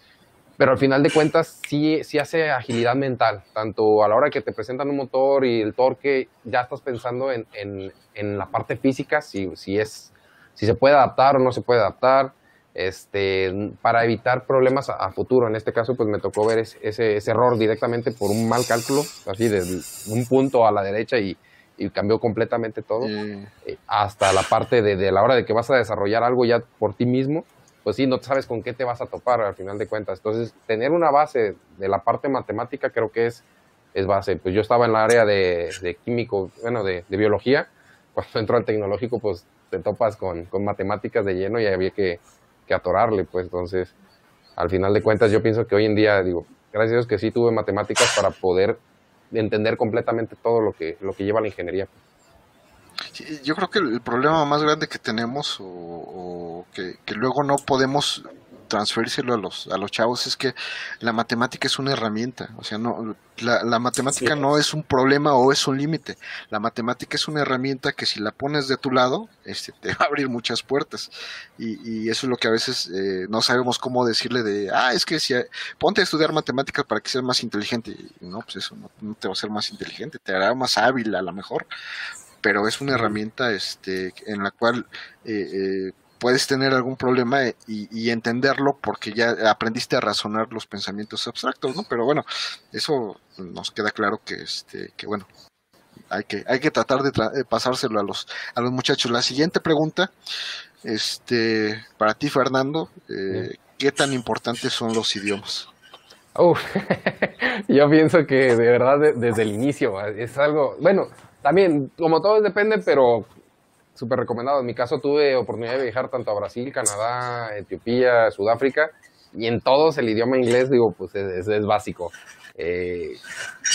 pero al final de cuentas sí, sí hace agilidad mental, tanto a la hora que te presentan un motor y el torque, ya estás pensando en, en, en la parte física, si, si, es, si se puede adaptar o no se puede adaptar, este, para evitar problemas a, futuro. En este caso, pues me tocó ver ese, ese, error directamente por un mal cálculo, así de un punto a la derecha y, y cambió completamente todo, eh, hasta la parte de, de, la hora de que vas a desarrollar algo ya por ti mismo, pues sí, no sabes con qué te vas a topar al final de cuentas. Entonces, tener una base de la parte matemática creo que es, es base. Pues yo estaba en la área de, de químico, bueno, de, de, biología, cuando entro al tecnológico, pues te topas con, con matemáticas de lleno y había que, que atorarle, pues entonces, al final de cuentas, yo pienso que hoy en día, digo, gracias a Dios que sí tuve matemáticas para poder entender completamente todo lo que, lo que lleva la ingeniería. Yo creo que el problema más grande que tenemos o, que, que, luego no podemos transferírselo a los, a los chavos es que la matemática es una herramienta, o sea, no, la, la matemática no es un problema o es un límite, la matemática es una herramienta que si la pones de tu lado, este, te va a abrir muchas puertas. Y, y eso es lo que a veces eh, no sabemos cómo decirle de, ah, es que si ponte a estudiar matemáticas para que seas más inteligente, y no, pues eso no, no te va a hacer más inteligente, te hará más hábil a lo mejor, pero es una herramienta este, en la cual eh, eh, puedes tener algún problema y, y, entenderlo porque ya aprendiste a razonar los pensamientos abstractos, ¿no? Pero bueno, eso nos queda claro que, este, que bueno, hay que, hay que tratar de, tra de pasárselo a los, a los muchachos. La siguiente pregunta, este, para ti, Fernando, eh, ¿qué tan importantes son los idiomas? Yo pienso que de verdad de, desde el inicio es algo, bueno, también como todo depende, pero súper recomendado. En mi caso tuve oportunidad de viajar tanto a Brasil, Canadá, Etiopía, Sudáfrica, y en todos el idioma inglés, digo, pues es, es básico. Eh,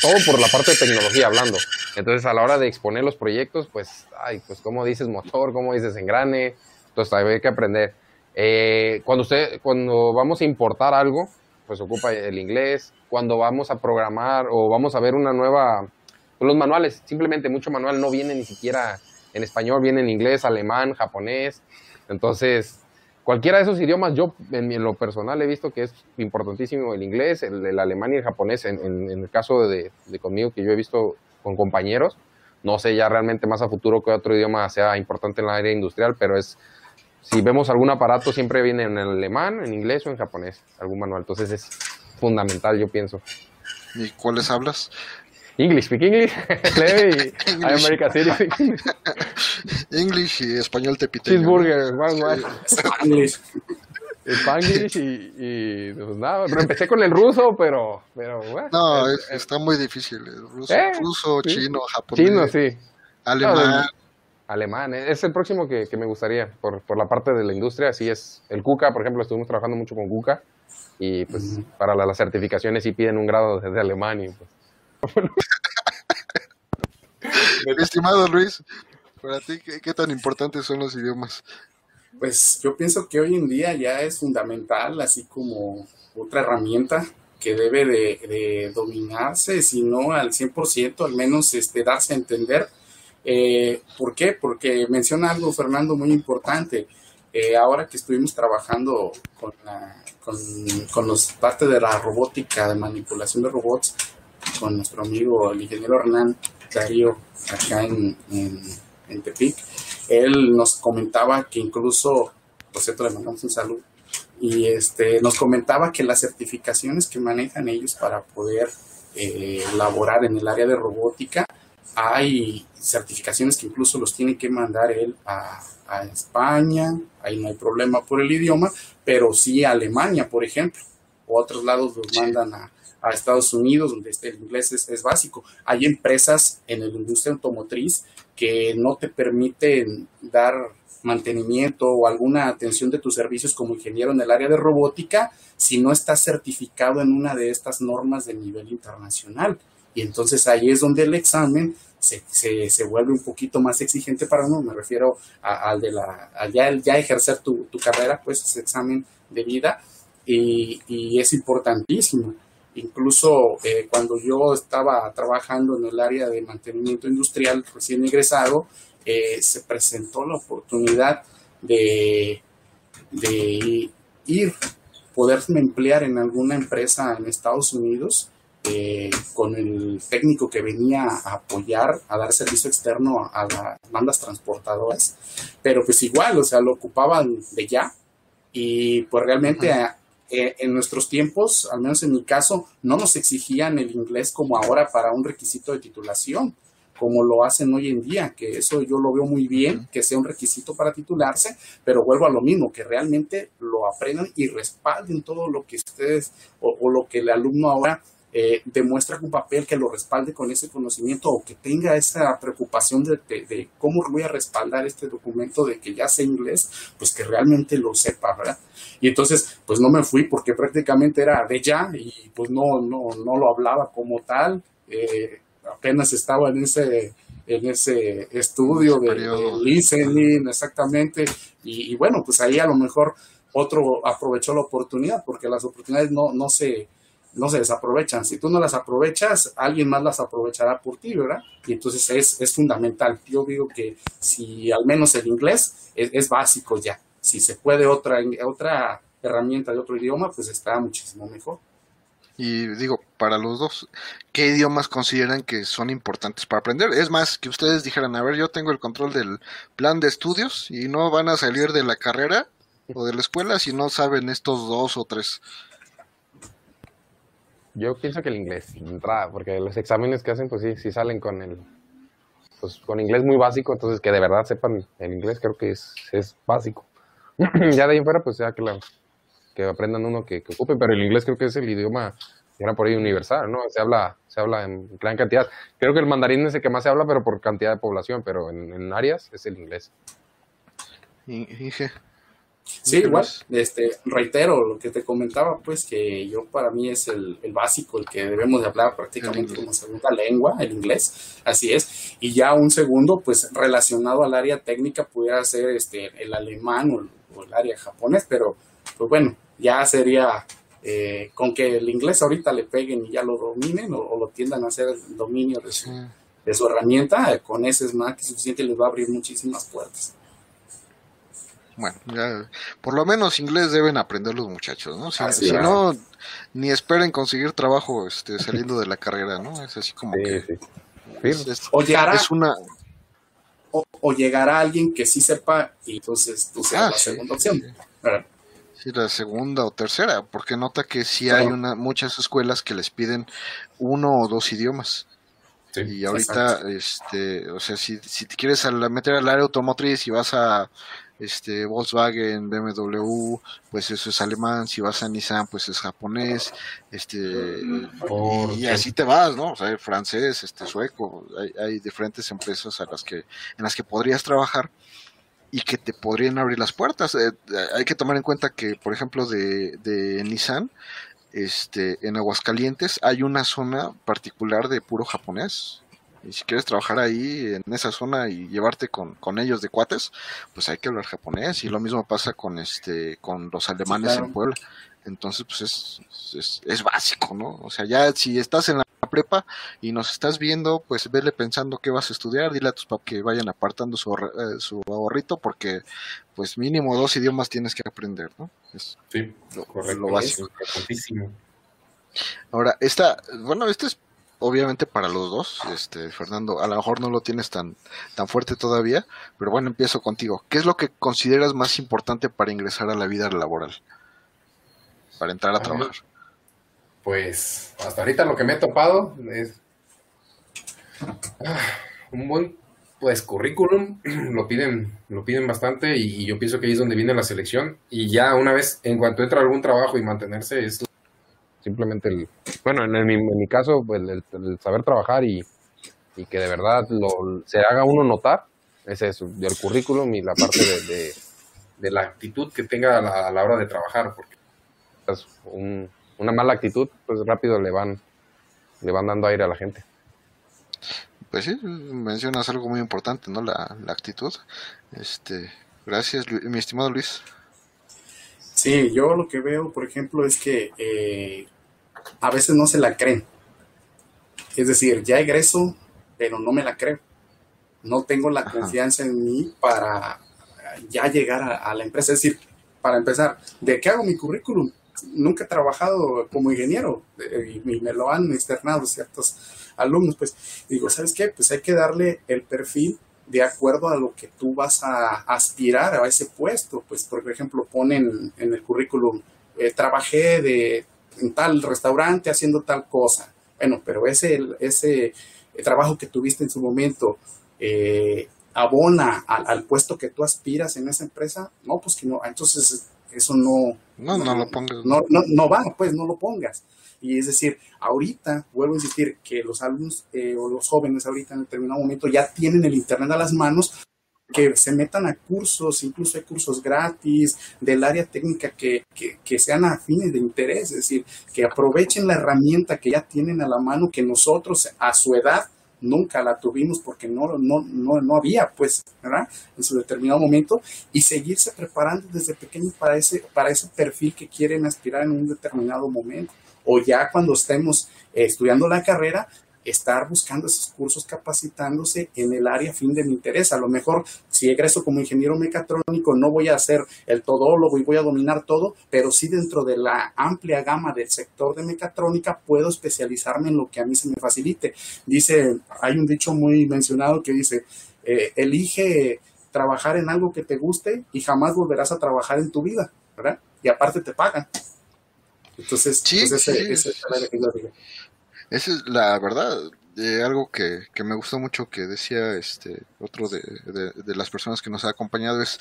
todo por la parte de tecnología hablando. Entonces, a la hora de exponer los proyectos, pues, ay, pues, ¿cómo dices motor? ¿Cómo dices engrane? Entonces, hay que aprender. Eh, cuando, usted, cuando vamos a importar algo, pues ocupa el inglés. Cuando vamos a programar o vamos a ver una nueva, los manuales, simplemente mucho manual no viene ni siquiera en español, viene en inglés, alemán, japonés. Entonces, cualquiera de esos idiomas, yo en, en, lo personal he visto que es importantísimo el inglés, el, el alemán y el japonés, en, en, en el caso de, de, conmigo que yo he visto con compañeros, no sé ya realmente más a futuro que otro idioma sea importante en la área industrial, pero es, si vemos algún aparato siempre viene en alemán, en inglés o en japonés, algún manual, entonces es fundamental yo pienso. ¿Y cuáles hablas? English, speak English, leve y English. America City. English y español te piteño. Cheeseburger, ¿no? Spanglish. Spanglish y, y pues nada, pero empecé con el ruso, pero, pero bueno. No, es, es, está muy difícil. Ruso, ¿Eh? ruso sí. chino, japonés. Chino, sí. Alemán. No, alemán, ¿eh? es el próximo que, que, me gustaría, por, por la parte de la industria, así es. El KUKA, por ejemplo, estuvimos trabajando mucho con KUKA y pues uh -huh. para las certificaciones sí piden un grado de, de alemán y pues Estimado Luis, para ti, ¿qué, ¿qué, tan importantes son los idiomas? Pues yo pienso que hoy en día ya es fundamental, así como otra herramienta que debe de, de dominarse, si no al 100%, al menos este, darse a entender. Eh, ¿Por qué? Porque menciona algo, Fernando, muy importante. Eh, ahora que estuvimos trabajando con, la, con, con los parte de la robótica, de manipulación de robots, con nuestro amigo el ingeniero Hernán Darío acá en, en, en, Tepic. Él nos comentaba que incluso, por cierto, le mandamos un saludo, y este, nos comentaba que las certificaciones que manejan ellos para poder eh, laborar en el área de robótica, hay certificaciones que incluso los tiene que mandar él a, a España, ahí no hay problema por el idioma, pero sí a Alemania, por ejemplo, o a otros lados los mandan a, a Estados Unidos, donde este, el inglés es, es, básico. Hay empresas en la industria automotriz que no te permiten dar mantenimiento o alguna atención de tus servicios como ingeniero en el área de robótica si no estás certificado en una de estas normas de nivel internacional. Y entonces ahí es donde el examen se, se, se vuelve un poquito más exigente para uno, me refiero al de la, a ya, ya ejercer tu, tu carrera, pues ese examen de vida, y, y es importantísimo. Incluso eh, cuando yo estaba trabajando en el área de mantenimiento industrial recién egresado, eh, se presentó la oportunidad de, de ir poderme emplear en alguna empresa en Estados Unidos eh, con el técnico que venía a apoyar, a dar servicio externo a, las bandas transportadoras, pero pues igual, o sea, lo ocupaban de ya y pues realmente eh, en nuestros tiempos, al menos en mi caso, no nos exigían el inglés como ahora para un requisito de titulación como lo hacen hoy en día, que eso yo lo veo muy bien, que sea un requisito para titularse, pero vuelvo a lo mismo, que realmente lo aprendan y respalden todo lo que ustedes o, lo que el alumno ahora eh, demuestra con papel que lo respalde con ese conocimiento o que tenga esa preocupación de, de, cómo voy a respaldar este documento de que ya sé inglés, pues que realmente lo sepa, ¿verdad? Y entonces, pues no me fui porque prácticamente era de ya y pues no, no, no lo hablaba como tal. Eh, apenas estaba en ese en ese estudio de, listening, exactamente, y, bueno, pues ahí a lo mejor otro aprovechó la oportunidad, porque las oportunidades no, no, se, no se desaprovechan. Si tú no las aprovechas, alguien más las aprovechará por ti, ¿verdad? Y entonces es, es fundamental. Yo digo que si al menos el inglés es, es básico ya, si se puede otra, otra herramienta de otro idioma, pues está muchísimo mejor. Y digo, para los dos, ¿qué idiomas consideran que son importantes para aprender? Es más, que ustedes dijeran, a ver, yo tengo el control del plan de estudios y no van a salir de la carrera o de la escuela si no saben estos dos o tres. Yo pienso que el inglés, entrada, porque los exámenes que hacen, pues sí, sí salen con el, pues con inglés muy básico, entonces que de verdad sepan el inglés creo que es, básico. ya de ahí en fuera, pues ya que aprendan uno que, ocupe, pero el inglés creo que es el idioma, era por ahí universal, ¿no? Se habla, se habla en gran cantidad. Creo que el mandarín es el que más se habla, pero por cantidad de población, pero en, áreas es el inglés. Sí, igual, este, reitero lo que te comentaba, pues que yo para mí es el, básico, el que debemos de hablar prácticamente como segunda lengua, el inglés, así es, y ya un segundo, pues relacionado al área técnica pudiera ser este, el alemán o, o el área japonés, pero pues bueno, ya sería eh, con que el inglés ahorita le peguen y ya lo dominen o, lo tiendan a hacer el dominio de su, de su herramienta, eh, con ese es más que suficiente y les va a abrir muchísimas puertas. Bueno, ya, por lo menos inglés deben aprender los muchachos, ¿no? Si, no, ni esperen conseguir trabajo este, saliendo de la carrera, ¿no? Es así como que... o llegará, una... O, llegará alguien que sí sepa y entonces tú seas ah, la segunda opción. La segunda o tercera, porque nota que sí hay una, muchas escuelas que les piden uno o dos idiomas. y ahorita, este, o sea, si, si te quieres meter al área automotriz y vas a este Volkswagen, BMW, pues eso es alemán, si vas a Nissan, pues es japonés, este y, así te vas, ¿no? O sea, francés, este sueco, hay, hay diferentes empresas a las que en las que podrías trabajar y que te podrían abrir las puertas. Eh, hay que tomar en cuenta que, por ejemplo, de, de Nissan, este, en Aguascalientes hay una zona particular de puro japonés. Y si quieres trabajar ahí en esa zona y llevarte con, con ellos de cuates, pues hay que hablar japonés. Y lo mismo pasa con este, con los alemanes en Puebla. Entonces, pues es, es, es, básico, ¿no? O sea, ya si estás en la prepa y nos estás viendo, pues vele pensando qué vas a estudiar, dile a tus papás que vayan apartando su, eh, su ahorrito porque pues mínimo dos idiomas tienes que aprender, ¿no? Es sí, lo, correcto, básico. Ahora, esta, bueno, este es obviamente para los dos, este Fernando, a lo mejor no lo tienes tan tan fuerte todavía, pero bueno, empiezo contigo. ¿Qué es lo que consideras más importante para ingresar a la vida laboral? Para entrar a trabajar pues hasta ahorita lo que me he topado es ah, un buen pues currículum, lo piden, lo piden bastante y, yo pienso que ahí es donde viene la selección y ya una vez, en cuanto entra algún trabajo y mantenerse es simplemente el, bueno, en, mi, caso, pues, el, saber trabajar y, que de verdad lo, se haga uno notar, es eso, del currículum y la parte de, la actitud que tenga a la, hora de trabajar, porque es un, una mala actitud, pues rápido le van, le van dando aire a la gente. Pues sí, mencionas algo muy importante, ¿no? La, actitud. Este, gracias, mi estimado Luis. Sí, yo lo que veo, por ejemplo, es que eh, a veces no se la creen. Es decir, ya egreso, pero no me la creo. No tengo la confianza en mí para ya llegar a, a, la empresa. Es decir, para empezar, ¿de qué hago mi currículum? nunca he trabajado como ingeniero eh, y, me lo han externado ciertos alumnos, pues digo, ¿sabes qué? Pues hay que darle el perfil de acuerdo a lo que tú vas a aspirar a ese puesto. Pues, por ejemplo, ponen en el currículum, eh, trabajé de, en tal restaurante haciendo tal cosa. Bueno, pero ese, ese trabajo que tuviste en su momento eh, abona al, puesto que tú aspiras en esa empresa, no, pues que no, entonces eso no... No, no, lo pongas. No, no, no va, pues no lo pongas. Y es decir, ahorita, vuelvo a insistir, que los alumnos eh, o los jóvenes ahorita en determinado momento ya tienen el Internet a las manos, que se metan a cursos, incluso hay cursos gratis del área técnica que, que, que, sean afines de interés, es decir, que aprovechen la herramienta que ya tienen a la mano, que nosotros a su edad nunca la tuvimos porque no, no, no, no había, pues, ¿verdad? En su determinado momento, y seguirse preparando desde pequeño para ese, para ese perfil que quieren aspirar en un determinado momento. O ya cuando estemos eh, estudiando la carrera, estar buscando esos cursos capacitándose en el área fin de mi interés. A lo mejor si egreso como ingeniero mecatrónico no voy a ser el todólogo y voy a dominar todo, pero sí dentro de la amplia gama del sector de mecatrónica puedo especializarme en lo que a mí se me facilite. Dice, hay un dicho muy mencionado que dice, eh, elige trabajar en algo que te guste y jamás volverás a trabajar en tu vida, ¿verdad? Y aparte te pagan. Entonces, sí, pues ese, ese, esa es la verdad. de algo que, que, me gustó mucho que decía este otro de, de, las personas que nos ha acompañado es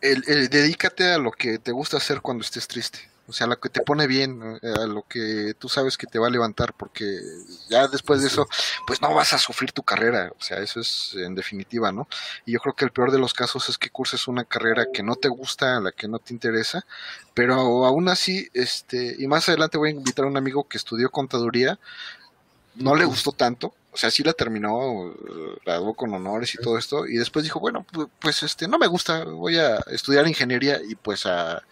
el, dedícate a lo que te gusta hacer cuando estés triste. O sea, lo que te pone bien, a lo que tú sabes que te va a levantar, porque ya después de eso, pues no vas a sufrir tu carrera. O sea, eso es en definitiva, ¿no? Y yo creo que el peor de los casos es que curses una carrera que no te gusta, a la que no te interesa, pero aún así, este, y más adelante voy a invitar a un amigo que estudió contaduría, no le gustó tanto, o sea, sí la terminó, la debo con honores y todo esto, y después dijo, bueno, pues este, no me gusta, voy a estudiar ingeniería y pues a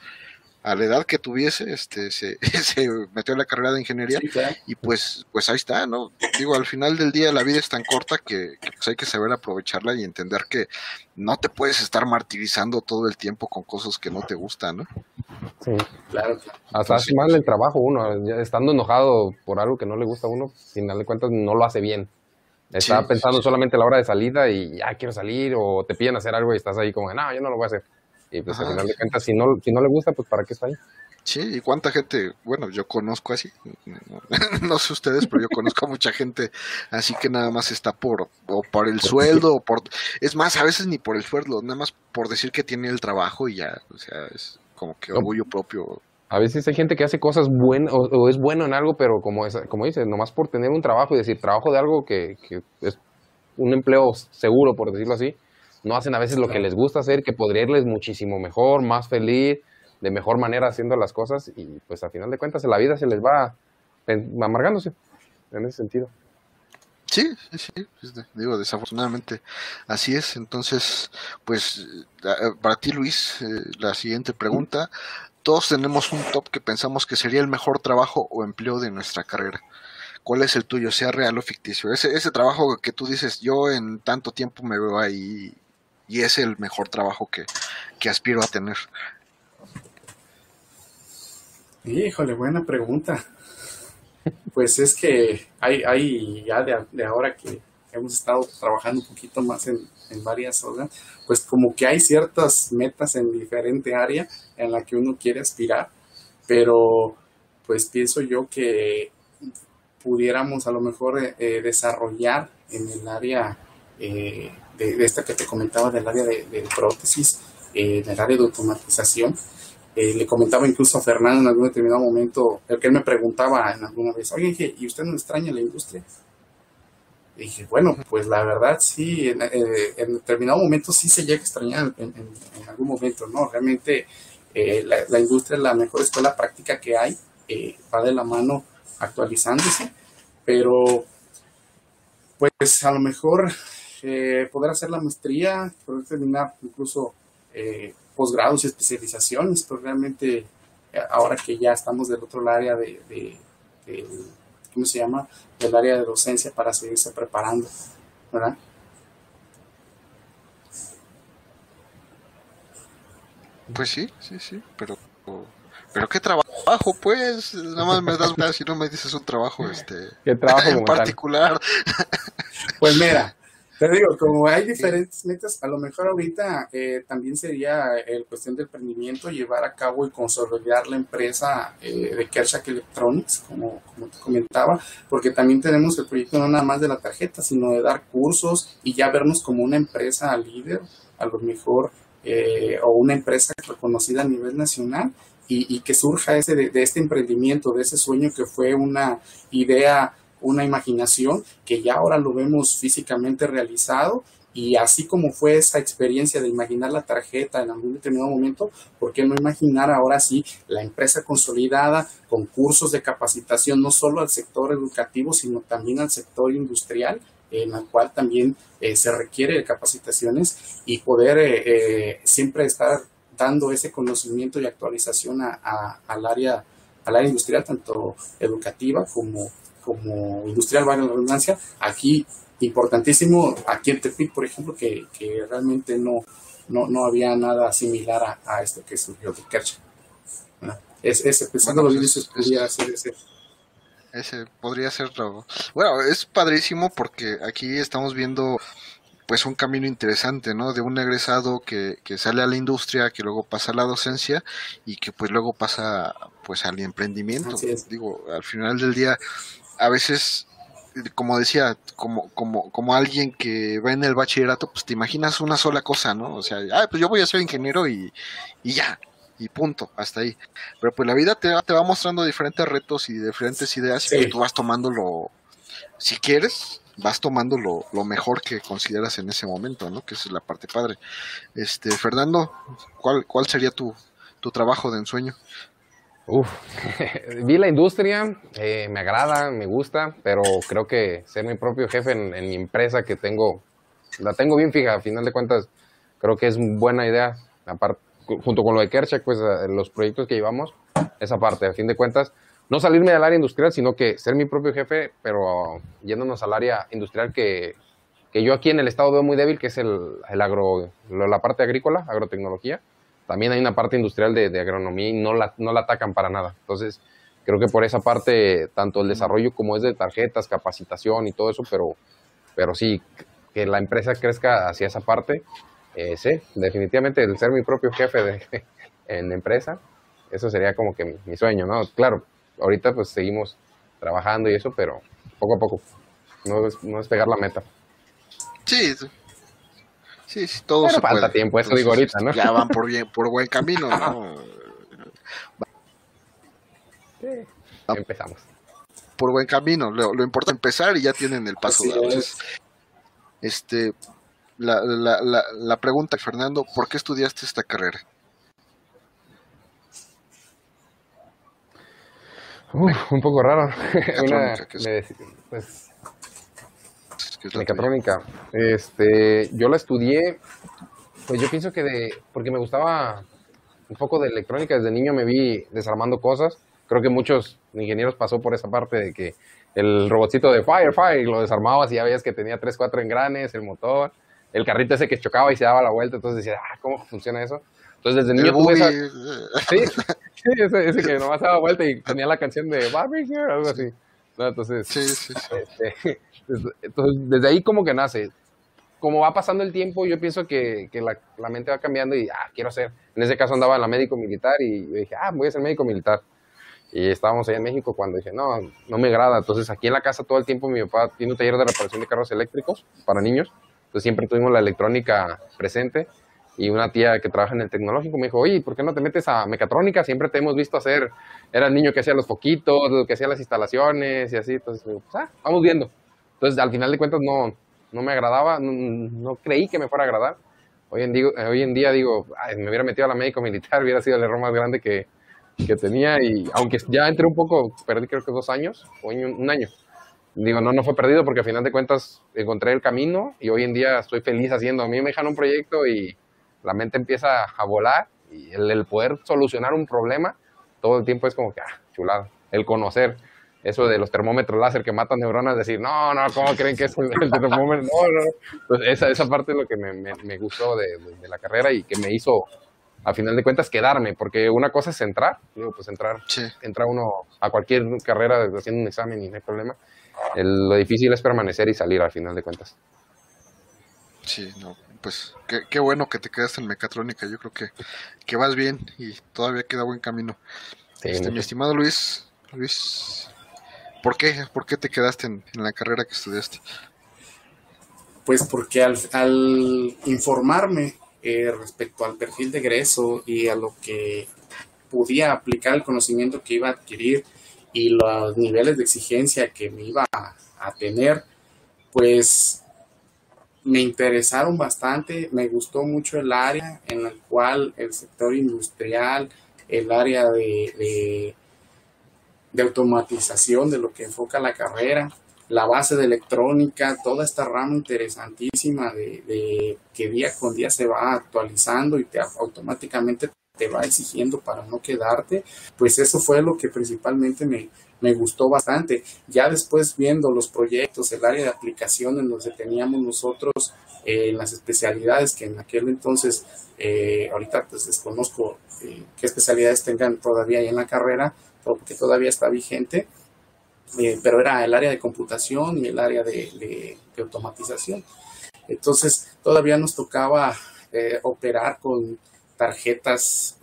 a la edad que tuviese, este, se, se metió en la carrera de ingeniería y pues, pues ahí está, ¿no? Digo, al final del día la vida es tan corta que, pues hay que saber aprovecharla y entender que no te puedes estar martirizando todo el tiempo con cosas que no te gustan, ¿no? Sí, claro. Hasta hace mal el trabajo uno, estando enojado por algo que no le gusta a uno, sin darle cuentas no lo hace bien. Está pensando solamente a la hora de salida y ya quiero salir o te piden hacer algo y estás ahí como, no, yo no lo voy a hacer. Y pues al final de cuentas, si no, si no le gusta, pues para qué está ahí. Sí, y cuánta gente, bueno, yo conozco así, no, sé ustedes, pero yo conozco a mucha gente así que nada más está por, o por el sueldo, o por, es más, a veces ni por el sueldo, nada más por decir que tiene el trabajo y ya, o sea, es como que orgullo propio. A veces hay gente que hace cosas buenas, o, es bueno en algo, pero como, es, como dices, nomás por tener un trabajo y decir, trabajo de algo que, que es un empleo seguro, por decirlo así, no hacen a veces lo que les gusta hacer, que podría irles muchísimo mejor, más feliz, de mejor manera haciendo las cosas y pues a final de cuentas la vida se les va amargándose en ese sentido. Sí, sí, sí, digo, desafortunadamente así es. Entonces, pues para ti Luis, eh, la siguiente pregunta. Todos tenemos un top que pensamos que sería el mejor trabajo o empleo de nuestra carrera. ¿Cuál es el tuyo, sea real o ficticio? Ese, ese trabajo que tú dices, yo en tanto tiempo me veo ahí y es el mejor trabajo que, aspiro a tener. Híjole, buena pregunta. Pues es que hay, hay ya de, ahora que hemos estado trabajando un poquito más en, varias horas, pues como que hay ciertas metas en diferente área en la que uno quiere aspirar, pero pues pienso yo que pudiéramos a lo mejor eh, desarrollar en el área eh, de, esta que te comentaba del área de, prótesis, eh, del área de automatización. Eh, le comentaba incluso a Fernando en algún determinado momento, el que él me preguntaba en alguna vez, oye, ¿y usted no extraña la industria? Y dije, bueno, pues la verdad sí, en, eh, determinado momento sí se llega a extrañar en, algún momento, ¿no? Realmente la, la, industria es la mejor escuela práctica que hay, va de la mano actualizándose, pero pues a lo mejor eh, poder hacer la maestría, poder terminar incluso eh, posgrados y especializaciones, pero realmente eh, ahora que ya estamos del otro área de, de, ¿cómo se llama? Del área de docencia para seguirse preparando, ¿verdad? Pues sí, sí, sí, pero, pero ¿qué trabajo? pues, nada más me das si no me dices un trabajo, este, ¿Qué trabajo en particular. Pues mira, te digo, como hay diferentes metas, a lo mejor ahorita eh, también sería el cuestión del emprendimiento, llevar a cabo y consolidar la empresa eh, de Kershak Electronics, como, como te comentaba, porque también tenemos el proyecto no nada más de la tarjeta, sino de dar cursos y ya vernos como una empresa líder, a lo mejor, eh, o una empresa reconocida a nivel nacional. Y, que surja ese de este emprendimiento, de ese sueño que fue una idea una imaginación que ya ahora lo vemos físicamente realizado y así como fue esa experiencia de imaginar la tarjeta en algún determinado momento, ¿por qué no imaginar ahora sí la empresa consolidada con cursos de capacitación no solo al sector educativo, sino también al sector industrial? en el cual también eh, se requiere capacitaciones y poder eh, eh, siempre estar dando ese conocimiento y actualización al área al área industrial tanto educativa como como industrial, vale la redundancia, aquí importantísimo, aquí en Tepic, por ejemplo, que, que realmente no, no, no, había nada similar a, esto que surgió de Kerch. Es, ese, pensando bueno, los pues, podría ser ese. Ese podría ser Bueno, es padrísimo porque aquí estamos viendo pues un camino interesante, ¿no? De un egresado que, que sale a la industria, que luego pasa a la docencia y que pues luego pasa pues al emprendimiento. Digo, al final del día a veces, como decía, como, como, como alguien que va en el bachillerato, pues te imaginas una sola cosa, ¿no? O sea, ah, pues yo voy a ser ingeniero y, y ya, y punto, hasta ahí. Pero pues la vida te, te va mostrando diferentes retos y diferentes ideas y tú vas tomando lo, si quieres, vas tomando lo, lo, mejor que consideras en ese momento, ¿no? Que esa es la parte padre. Este, Fernando, ¿cuál, cuál sería tu, tu trabajo de ensueño? Uf, vi la industria, eh, me agrada, me gusta, pero creo que ser mi propio jefe en, mi empresa que tengo, la tengo bien fija, a final de cuentas, creo que es buena idea, aparte, junto con lo de Kerchak, pues eh, los proyectos que llevamos, esa parte, a fin de cuentas, no salirme del área industrial, sino que ser mi propio jefe, pero yéndonos al área industrial que, que yo aquí en el estado veo muy débil, que es el, el agro, la parte agrícola, agrotecnología también hay una parte industrial de, agronomía y no la, no la atacan para nada. Entonces, creo que por esa parte, tanto el desarrollo como es de tarjetas, capacitación y todo eso, pero, pero sí, que la empresa crezca hacia esa parte, eh, sí, definitivamente el ser mi propio jefe de, en empresa, eso sería como que mi, sueño, ¿no? Claro, ahorita pues seguimos trabajando y eso, pero poco a poco, no no es pegar la meta. Sí, Sí, sí, todo se falta tiempo, eso digo ahorita, ¿no? Ya van por bien, por buen camino, ¿no? Sí, empezamos. Por buen camino, lo, lo importa empezar y ya tienen el paso. Entonces, este, la, la, la, la pregunta, Fernando, ¿por qué estudiaste esta carrera? Uf, un poco raro. Una, pues, Mecatrónica. Este, yo la estudié, pues yo pienso que de, porque me gustaba un poco de electrónica, desde niño me vi desarmando cosas. Creo que muchos ingenieros pasó por esa parte de que el robotcito de Fire, Fire, lo desarmabas y ya veías que tenía 3, 4 engranes, el motor, el carrito ese que chocaba y se daba la vuelta, entonces decía, ah, ¿cómo funciona eso? Entonces desde niño tuve esa... Sí, sí ese, ese, que nomás daba vuelta y tenía la canción de Barbie, algo así. Entonces, sí, sí, este, entonces, desde ahí como que nace. Como va pasando el tiempo, yo pienso que, que la, la, mente va cambiando y, ah, quiero ser. En ese caso andaba en la médico militar y yo dije, ah, voy a ser médico militar. Y estábamos allá en México cuando dije, no, no me agrada. Entonces, aquí en la casa todo el tiempo mi papá tiene un taller de reparación de carros eléctricos para niños. Entonces, siempre tuvimos la electrónica presente y una tía que trabaja en el tecnológico me dijo, oye, ¿por qué no te metes a mecatrónica? Siempre te hemos visto hacer, era el niño que hacía los foquitos, que hacía las instalaciones y así. Entonces, pues, ah, vamos viendo. Entonces, al final de cuentas, no, no me agradaba, no, creí que me fuera a agradar. Hoy en, día, hoy en día digo, me hubiera metido a la médico militar, hubiera sido el error más grande que, que tenía. Y aunque ya entré un poco, perdí creo que dos años, o un año. Digo, no, no fue perdido porque al final de cuentas encontré el camino y hoy en día estoy feliz haciendo. A mí me dejan un proyecto y la mente empieza a volar y el, el poder solucionar un problema todo el tiempo es como que, ah, chulado. El conocer eso de los termómetros láser que matan neuronas, decir, no, no, ¿cómo creen que es el, termómetro? No, no. Pues esa, esa parte es lo que me, me, gustó de, de, la carrera y que me hizo a final de cuentas quedarme, porque una cosa es entrar, digo, pues entrar, entra uno a cualquier carrera haciendo un examen y no hay problema. lo difícil es permanecer y salir al final de cuentas. Sí, no, pues qué, bueno que te quedaste en mecatrónica, yo creo que, que vas bien y todavía queda buen camino. Este, mi estimado Luis, Luis, ¿por qué? ¿Por qué te quedaste en, la carrera que estudiaste? Pues porque al, al informarme eh, respecto al perfil de egreso y a lo que podía aplicar el conocimiento que iba a adquirir y los niveles de exigencia que me iba a, a tener, pues me interesaron bastante, me gustó mucho el área en el cual el sector industrial, el área de, de, automatización de lo que enfoca la carrera, la base de electrónica, toda esta rama interesantísima de, que día con día se va actualizando y te automáticamente te va exigiendo para no quedarte, pues eso fue lo que principalmente me, me gustó bastante. Ya después viendo los proyectos, el área de aplicación en donde teníamos nosotros eh, las especialidades que en aquel entonces, eh, ahorita pues desconozco eh, qué especialidades tengan todavía ahí en la carrera, porque todavía está vigente, pero era el área de computación y el área de automatización. Entonces todavía nos tocaba operar con tarjetas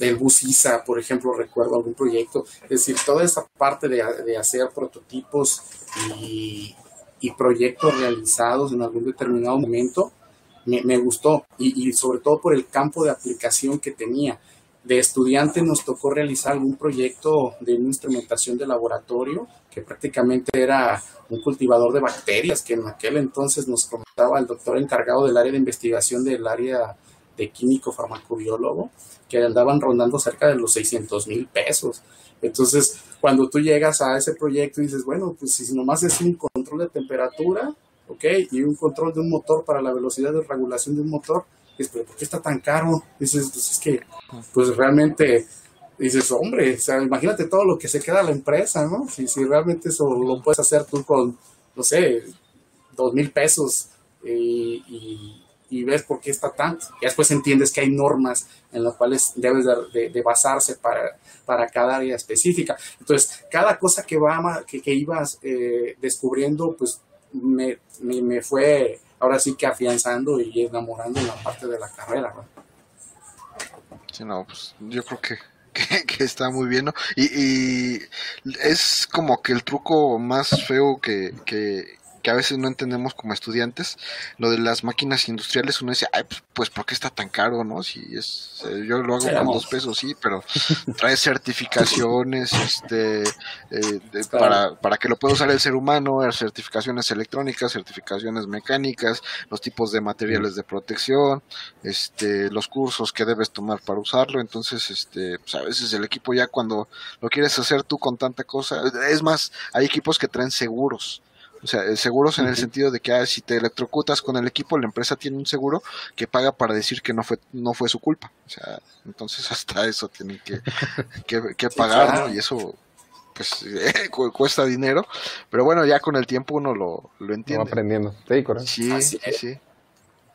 del bus ISA, por ejemplo, recuerdo algún proyecto. Es decir, toda esa parte de, de hacer prototipos y, y, proyectos realizados en algún determinado momento me, me gustó y, y, sobre todo por el campo de aplicación que tenía. De estudiante nos tocó realizar algún proyecto de una instrumentación de laboratorio que prácticamente era un cultivador de bacterias que en aquel entonces nos comentaba el doctor encargado del área de investigación del área químico farmacobiólogo que andaban rondando cerca de los 600 mil pesos. Entonces, cuando tú llegas a ese proyecto y dices, bueno, pues si nomás es un control de temperatura, ¿ok? Y un control de un motor para la velocidad de regulación de un motor, dices, pero ¿por qué está tan caro? Dices, pues es que, pues realmente, dices, hombre, o sea, imagínate todo lo que se queda a la empresa, ¿no? Si, si realmente eso lo puedes hacer tú con, no sé, dos mil pesos y y ves por qué está tanto. Y después entiendes que hay normas en las cuales debes de, basarse para, para, cada área específica. Entonces, cada cosa que, va, que, ibas eh, descubriendo, pues me, me, fue ahora sí que afianzando y enamorando en la parte de la carrera. Sí, no, pues yo creo que, que, está muy bien, ¿no? Y, y, es como que el truco más feo que, que a veces no entendemos como estudiantes, lo de las máquinas industriales, uno dice, ay, pues, pues ¿por qué está tan caro, no? Si es, eh, yo lo hago con dos pesos, sí, pero trae certificaciones, este, eh, para, para que lo pueda usar el ser humano, certificaciones electrónicas, certificaciones mecánicas, los tipos de materiales de protección, este, los cursos que debes tomar para usarlo, entonces, este, pues a veces el equipo ya cuando lo quieres hacer tú con tanta cosa, es más, hay equipos que traen seguros, o sea, eh, seguros en el sentido de que ah, si te electrocutas con el equipo, la empresa tiene un seguro que paga para decir que no fue no fue su culpa. O sea, entonces hasta eso tienen que, que, pagar, ¿no? Y eso pues cuesta dinero, pero bueno, ya con el tiempo uno lo, lo entiende. Va aprendiendo. Sí, correcto. Sí, sí,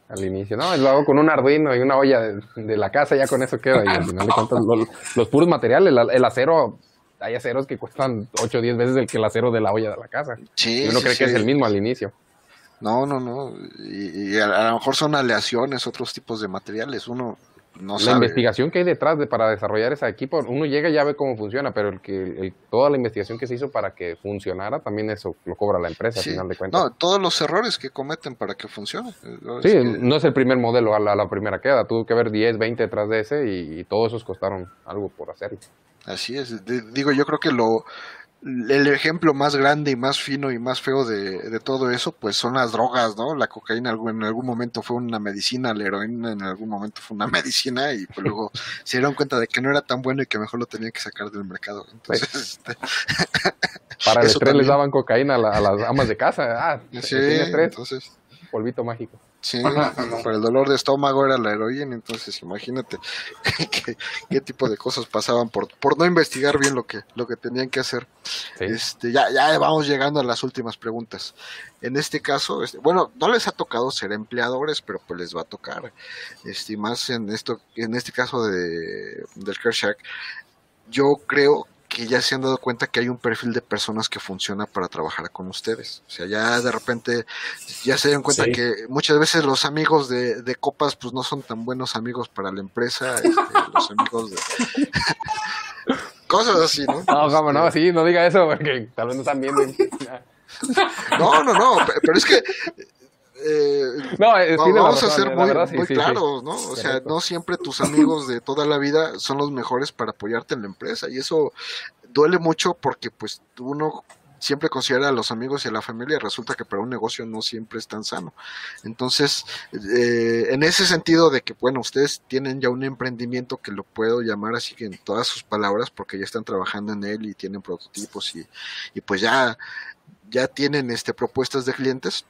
Al inicio, no, lo hago con un Arduino y una olla de, la casa, ya con eso queda. Y al final de cuentas, los, puros materiales, el acero hay aceros que cuestan 8 o 10 veces el que el acero de la olla de la casa. Sí, y uno cree que es el mismo al inicio. No, no, no. Y, a, lo mejor son aleaciones, otros tipos de materiales. Uno no la investigación que hay detrás de, para desarrollar ese equipo, uno llega y ya ve cómo funciona, pero el que toda la investigación que se hizo para que funcionara, también eso lo cobra la empresa, al final de cuentas. No, todos los errores que cometen para que funcione. Sí, no es el primer modelo a la, primera queda, tuvo que haber 10, 20 detrás de ese y, y todos esos costaron algo por hacerlo. Así es. digo, yo creo que lo el ejemplo más grande y más fino y más feo de, de, todo eso, pues son las drogas, ¿no? La cocaína en algún momento fue una medicina, la heroína en algún momento fue una medicina y pues luego se dieron cuenta de que no era tan bueno y que mejor lo tenían que sacar del mercado. Entonces, este, Para el estrés les daban cocaína a, las amas de casa. Ah, sí, entonces... Polvito mágico. Sí, para el dolor de estómago era la heroína, entonces imagínate qué, tipo de cosas pasaban por, por no investigar bien lo que, lo que tenían que hacer. Este, ya, ya vamos llegando a las últimas preguntas. En este caso, este, bueno, no les ha tocado ser empleadores, pero pues les va a tocar. Este, más en esto, en este caso de, del Kershack, yo creo que ya se han dado cuenta que hay un perfil de personas que funciona para trabajar con ustedes. O sea, ya de repente ya se dan cuenta que muchas veces los amigos de, de, copas pues no son tan buenos amigos para la empresa, este, los amigos de... Cosas así, ¿no? No, cómo no, sí, no diga eso porque tal vez no están viendo. no, no, no, pero es que eh, no, vamos a ser muy, claros, ¿no? O sea, no siempre tus amigos de toda la vida son los mejores para apoyarte en la empresa y eso duele mucho porque pues uno siempre considera a los amigos y a la familia, resulta que para un negocio no siempre es tan sano. Entonces, eh, en ese sentido de que, bueno, ustedes tienen ya un emprendimiento que lo puedo llamar así que en todas sus palabras, porque ya están trabajando en él y tienen prototipos y, y pues ya, ya tienen este propuestas de clientes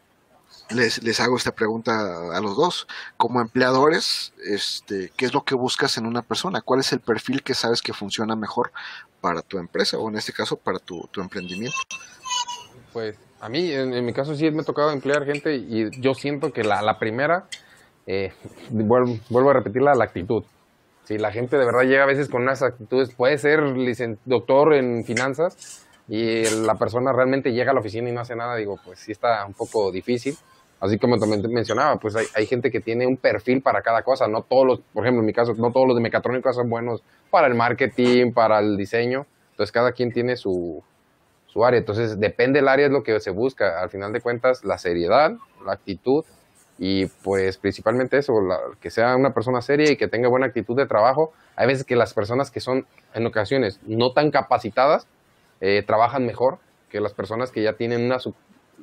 les, les hago esta pregunta a los dos. Como empleadores, este, ¿qué es lo que buscas en una persona? ¿Cuál es el perfil que sabes que funciona mejor para tu empresa o en este caso para tu, emprendimiento? Pues a mí, en, mi caso sí me ha tocado emplear gente y yo siento que la, la primera, eh, vuelvo, a repetirla, la actitud. Si la gente de verdad llega a veces con unas actitudes, puede ser doctor en finanzas y la persona realmente llega a la oficina y no hace nada, digo, pues sí está un poco difícil. Así como también mencionaba, pues hay, hay, gente que tiene un perfil para cada cosa. No todos los, por ejemplo, en mi caso, no todos los de mecatrónica son buenos para el marketing, para el diseño. Entonces, cada quien tiene su, su área. Entonces, depende del área, es lo que se busca. Al final de cuentas, la seriedad, la actitud y, pues, principalmente eso, que sea una persona seria y que tenga buena actitud de trabajo. Hay veces que las personas que son, en ocasiones, no tan capacitadas, eh, trabajan mejor que las personas que ya tienen una,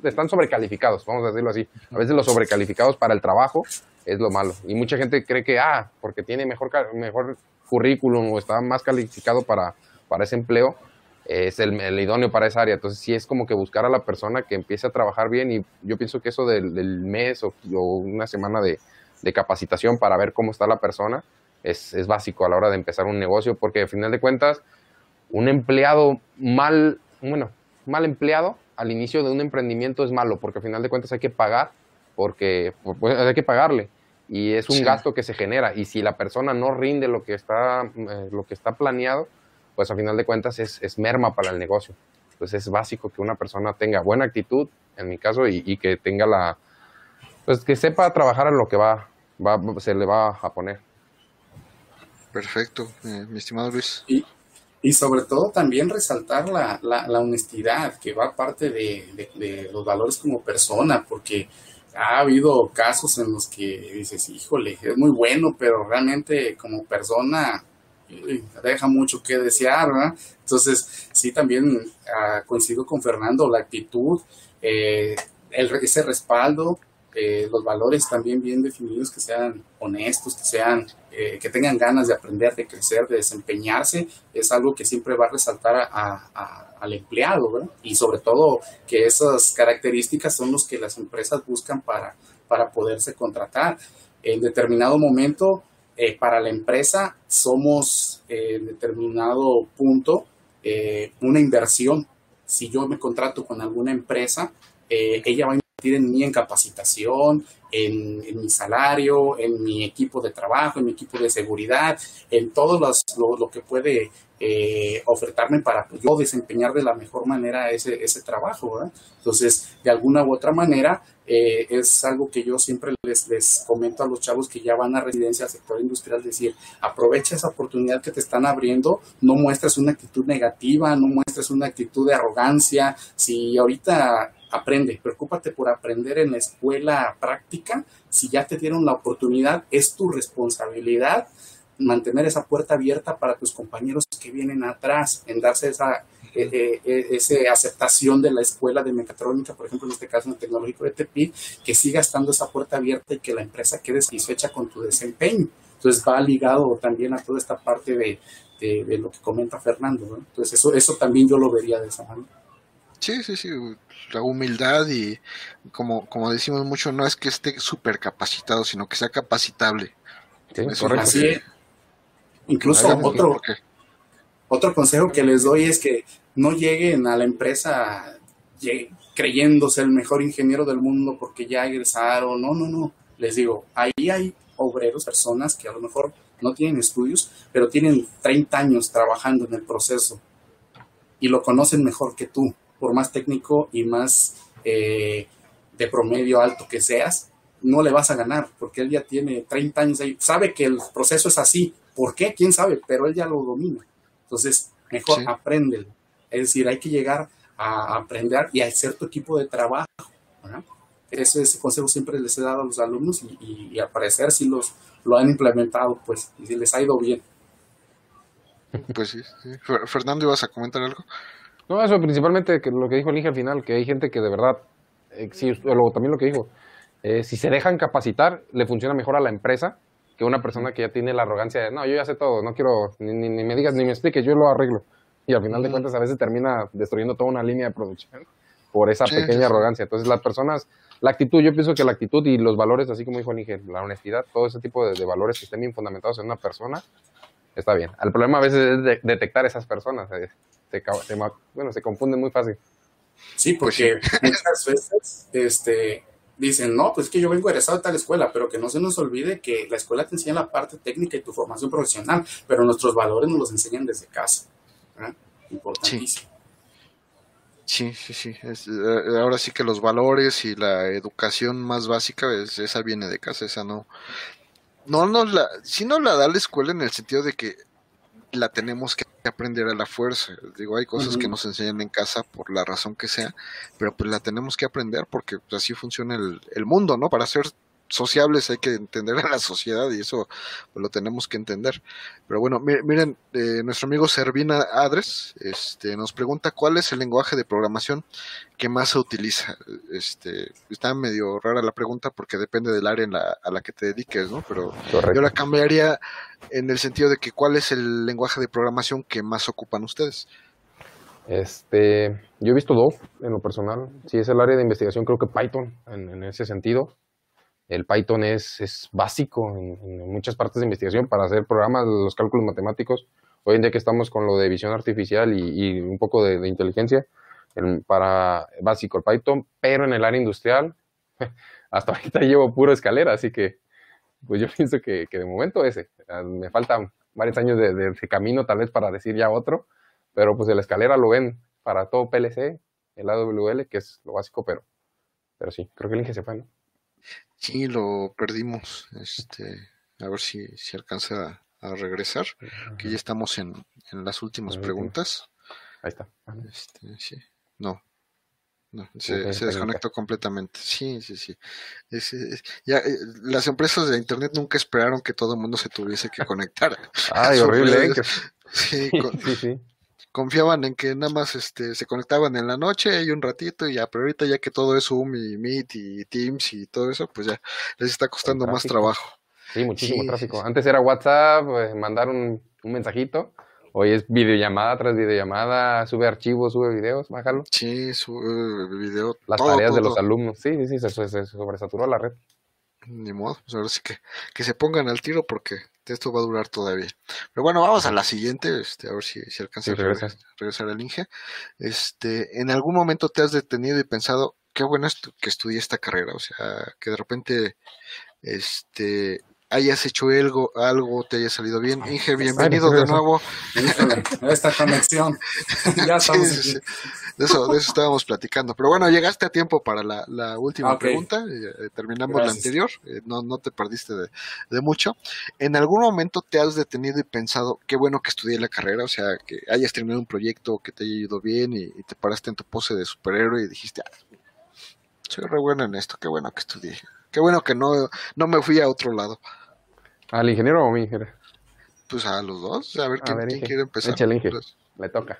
están sobrecalificados, vamos a decirlo así. A veces los sobrecalificados para el trabajo es lo malo. Y mucha gente cree que, ah, porque tiene mejor, mejor currículum o está más calificado para, para ese empleo, es el, idóneo para esa área. Entonces, sí es como que buscar a la persona que empiece a trabajar bien y yo pienso que eso del, mes o, una semana de, capacitación para ver cómo está la persona es, es, básico a la hora de empezar un negocio porque al final de cuentas, un empleado mal, bueno, mal empleado al inicio de un emprendimiento es malo, porque al final de cuentas hay que pagar, porque pues, hay que pagarle. Y es un gasto que se genera. Y si la persona no rinde lo que está eh, lo que está planeado pues al final de cuentas es, merma para el negocio. Entonces es básico que una persona tenga buena actitud en mi caso y, que tenga la pues que sepa trabajar en lo que va, va se le va a poner. Perfecto eh, mi estimado Luis. Y sobre todo también resaltar la, la, honestidad, que va parte de, los valores como persona, porque ha habido casos en los que dices, híjole, es muy bueno, pero realmente como persona deja mucho que desear. Entonces, sí, también ah, coincido con Fernando, la actitud, eh, el, ese respaldo, eh, los valores también bien definidos, que sean honestos, que sean, eh, que tengan ganas de aprender, de crecer, de desempeñarse, es algo que siempre va a resaltar al empleado, ¿verdad? Y sobre todo que esas características son los que las empresas buscan para, para poderse contratar. En determinado momento, eh, para la empresa, somos en determinado punto una inversión. Si yo me contrato con alguna empresa, ella va a en mí en capacitación, en, mi salario, en mi equipo de trabajo, en mi equipo de seguridad, en todo lo, que puede eh, ofertarme para yo desempeñar de la mejor manera ese, ese trabajo. Entonces, de alguna u otra manera, eh, es algo que yo siempre les, les comento a los chavos que ya van a residencia al sector industrial, decir, aprovecha esa oportunidad que te están abriendo, no muestres una actitud negativa, no muestres una actitud de arrogancia, si ahorita aprende, preocúpate por aprender en la escuela práctica. Si ya te dieron la oportunidad, es tu responsabilidad mantener esa puerta abierta para tus compañeros que vienen atrás, en darse esa, eh, eh, eh aceptación de la escuela de mecatrónica, por ejemplo, en este caso en el tecnológico de Tepi, que siga estando esa puerta abierta y que la empresa quede satisfecha con tu desempeño. Entonces va ligado también a toda esta parte de, lo que comenta Fernando. Entonces eso, eso también yo lo vería de esa manera. Sí, sí, sí, la humildad y como, como decimos mucho, no es que esté súper capacitado, sino que sea capacitable. Sí, Así Incluso otro, otro consejo que les doy es que no lleguen a la empresa creyéndose el mejor ingeniero del mundo porque ya egresaron. No, no, no. Les digo, ahí hay obreros, personas que a lo mejor no tienen estudios, pero tienen 30 años trabajando en el proceso y lo conocen mejor que tú, por más técnico y más eh, de promedio alto que seas, no le vas a ganar, porque él ya tiene 30 años ahí, sabe que el proceso es así, ¿por qué? ¿Quién sabe? Pero él ya lo domina. Entonces, mejor aprende. Es decir, hay que llegar a aprender y a hacer tu equipo de trabajo. Ese, ese, consejo siempre les he dado a los alumnos y, y, al parecer si los lo han implementado, pues, y si les ha ido bien. Pues sí, Fernando, ¿ibas a comentar algo? No, eso principalmente que lo que dijo el Inge al final, que hay gente que de verdad, eh, luego también lo que dijo, eh, si se dejan capacitar, le funciona mejor a la empresa que una persona que ya tiene la arrogancia de, no, yo ya sé todo, no quiero, ni, ni, me digas, ni me expliques, yo lo arreglo. Y al final de cuentas a veces termina destruyendo toda una línea de producción por esa pequeña arrogancia. Entonces las personas, la actitud, yo pienso que la actitud y los valores, así como dijo Nigel, la honestidad, todo ese tipo de, valores que estén bien fundamentados en una persona, está bien. El problema a veces es detectar esas personas. Eh, se, bueno, se confunden muy fácil. Sí, pues porque muchas veces este, dicen, no, pues es que yo vengo egresado de tal escuela, pero que no se nos olvide que la escuela te enseña la parte técnica y tu formación profesional, pero nuestros valores nos los enseñan desde casa. Importantísimo. Sí. Sí, sí, eh, ahora sí que los valores y la educación más básica, es, esa viene de casa, esa no. No nos la, si no la da la escuela en el sentido de que la tenemos que aprender a la fuerza. Digo, hay cosas que nos enseñan en casa por la razón que sea, pero pues la tenemos que aprender porque así funciona el, el mundo, ¿no? Para ser sociables hay que entender a la sociedad y eso pues, lo tenemos que entender. Pero bueno, miren, eh, nuestro amigo Servina Adres este, nos pregunta cuál es el lenguaje de programación que más se utiliza. Este, está medio rara la pregunta porque depende del área en la, a la que te dediques, ¿no? Pero yo la cambiaría en el sentido de que cuál es el lenguaje de programación que más ocupan ustedes. Este, yo he visto dos en lo personal. Si es el área de investigación, creo que Python en ese sentido. El Python es, es básico en, muchas partes de investigación para hacer programas, los cálculos matemáticos. Hoy en día que estamos con lo de visión artificial y, un poco de, inteligencia, para básico el Python, pero en el área industrial, hasta ahorita llevo puro escalera, así que pues yo pienso que, de momento ese. Ah, me faltan varios años de, de, camino tal vez para decir ya otro, pero pues el escalera lo ven para todo PLC, el AWL, que es lo básico, pero, pero sí, creo que el Inge se fue, ¿no? Sí, lo perdimos. Este, a ver si, si alcanza a, regresar. Que ya estamos en, en las últimas preguntas. Ahí está. Este, sí. No. No, se, se desconectó completamente. Sí, sí, sí. ya, eh, las empresas de Internet nunca esperaron que todo el mundo se tuviese que conectar. Ay, horrible. ¿eh? sí, sí, sí confiaban en que nada más este, se conectaban en la noche y un ratito y ya, pero ahorita ya que todo es Zoom y Meet y Teams y todo eso, pues ya les está costando más trabajo. Sí, muchísimo tráfico. Antes era WhatsApp, pues, mandar un, mensajito. Hoy es videollamada tras videollamada, sube archivos, sube videos, bájalo. Sí, sube video. Las tareas de los alumnos. Sí, sí, sí, se, se sobresaturó la red ni modo, pues ahora sí que, que se pongan al tiro porque esto va a durar todavía. Pero bueno, vamos a la siguiente, este, a ver si, si alcanza a regresar, al Inge. Este, ¿en algún momento te has detenido y pensado, qué bueno es que estudié esta carrera? O sea, que de repente, este, hayas hecho algo, algo te haya salido bien. Inge, bienvenido de nuevo. Esta conexión. ya estamos De, eso, de eso estábamos platicando. Pero bueno, llegaste a tiempo para la, la última pregunta. Eh, terminamos la anterior. Eh, no, no te perdiste de, de, mucho. ¿En algún momento te has detenido y pensado, qué bueno que estudié la carrera? O sea, que hayas terminado un proyecto que te haya ido bien y, te paraste en tu pose de superhéroe y dijiste, ah, soy re bueno en esto, qué bueno que estudié. Qué bueno que no, no me fui a otro lado. ¿Al ingeniero o a mi ingeniero? Pues a los dos, a ver quién, quiere empezar. Le toca.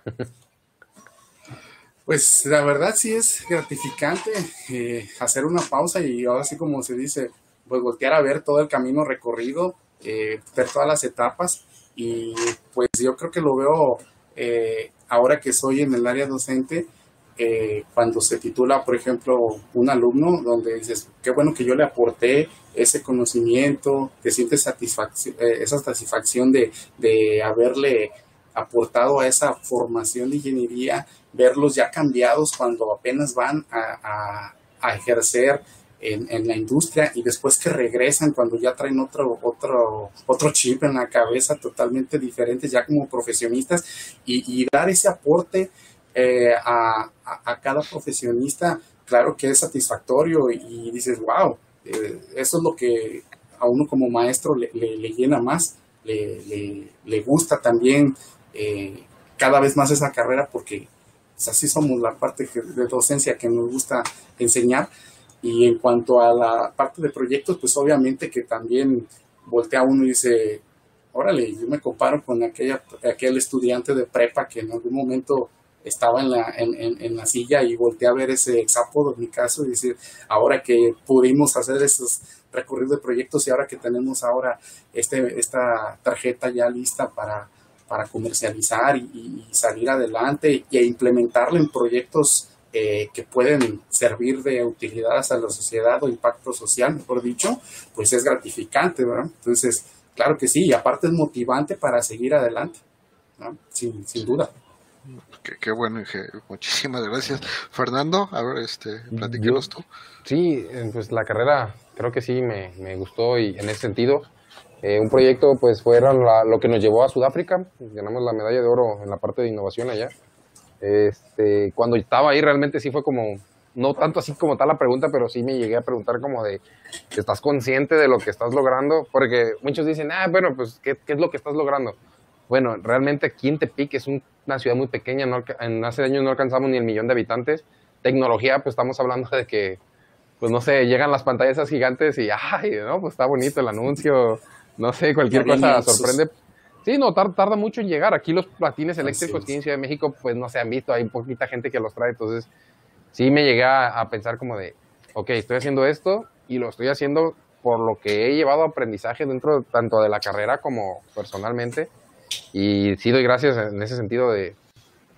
Pues la verdad sí es gratificante eh, hacer una pausa y ahora sí como se dice, pues voltear a ver todo el camino recorrido, eh, ver todas las etapas y pues yo creo que lo veo eh, ahora que soy en el área docente eh, cuando se titula, por ejemplo, un alumno, donde dices, qué bueno que yo le aporté ese conocimiento, te sientes satisfacción, eh, esa satisfacción de, de haberle aportado a esa formación de ingeniería, verlos ya cambiados cuando apenas van a, ejercer en, en, la industria y después que regresan cuando ya traen otro, otro, otro chip en la cabeza totalmente diferente ya como profesionistas y dar ese aporte eh, a, a, cada profesionista, claro que es satisfactorio y, dices, wow, eh, eso es lo que a uno como maestro le, le, llena más, le, le gusta también eh, cada vez más esa carrera porque pues, así somos la parte de docencia que nos gusta enseñar. Y en cuanto a la parte de proyectos, pues obviamente que también voltea uno y dice, órale, yo me comparo con aquella, aquel estudiante de prepa que en algún momento estaba en la, en, en, la silla y volteé a ver ese exápodo en mi caso y decir, ahora que pudimos hacer esos recorridos de proyectos y ahora que tenemos ahora este, esta tarjeta ya lista para, para comercializar y, salir adelante e implementarlo en proyectos eh, que pueden servir de utilidad a la sociedad o impacto social, mejor dicho, pues es gratificante, ¿verdad? Entonces, claro que sí, y aparte es motivante para seguir adelante, sin, sin duda. Qué, bueno, muchísimas gracias. Fernando, a ver, este, platícanos tú. Sí, eh, pues la carrera creo que sí me, me gustó y en ese sentido, eh, un proyecto pues fue lo que nos llevó a Sudáfrica, ganamos la medalla de oro en la parte de innovación allá. Este, cuando estaba ahí realmente sí fue como, no tanto así como tal la pregunta, pero sí me llegué a preguntar como de, ¿estás consciente de lo que estás logrando? Porque muchos dicen, ah, bueno, pues, ¿qué, qué es lo que estás logrando? Bueno, realmente aquí en Tepic es una ciudad muy pequeña, no, en hace años no alcanzamos ni el millón de habitantes. Tecnología, pues estamos hablando de que, pues no sé, llegan las pantallas esas gigantes y, ay, no, pues está bonito el anuncio, no sé, cualquier cosa sorprende. Sí, no, tarda, mucho en llegar. Aquí los platines eléctricos aquí en Ciudad de México, pues no se han visto, hay poquita gente que los trae, entonces sí me llegué a, pensar como de, ok, estoy haciendo esto y lo estoy haciendo por lo que he llevado aprendizaje dentro tanto de la carrera como personalmente y sí doy gracias en ese sentido de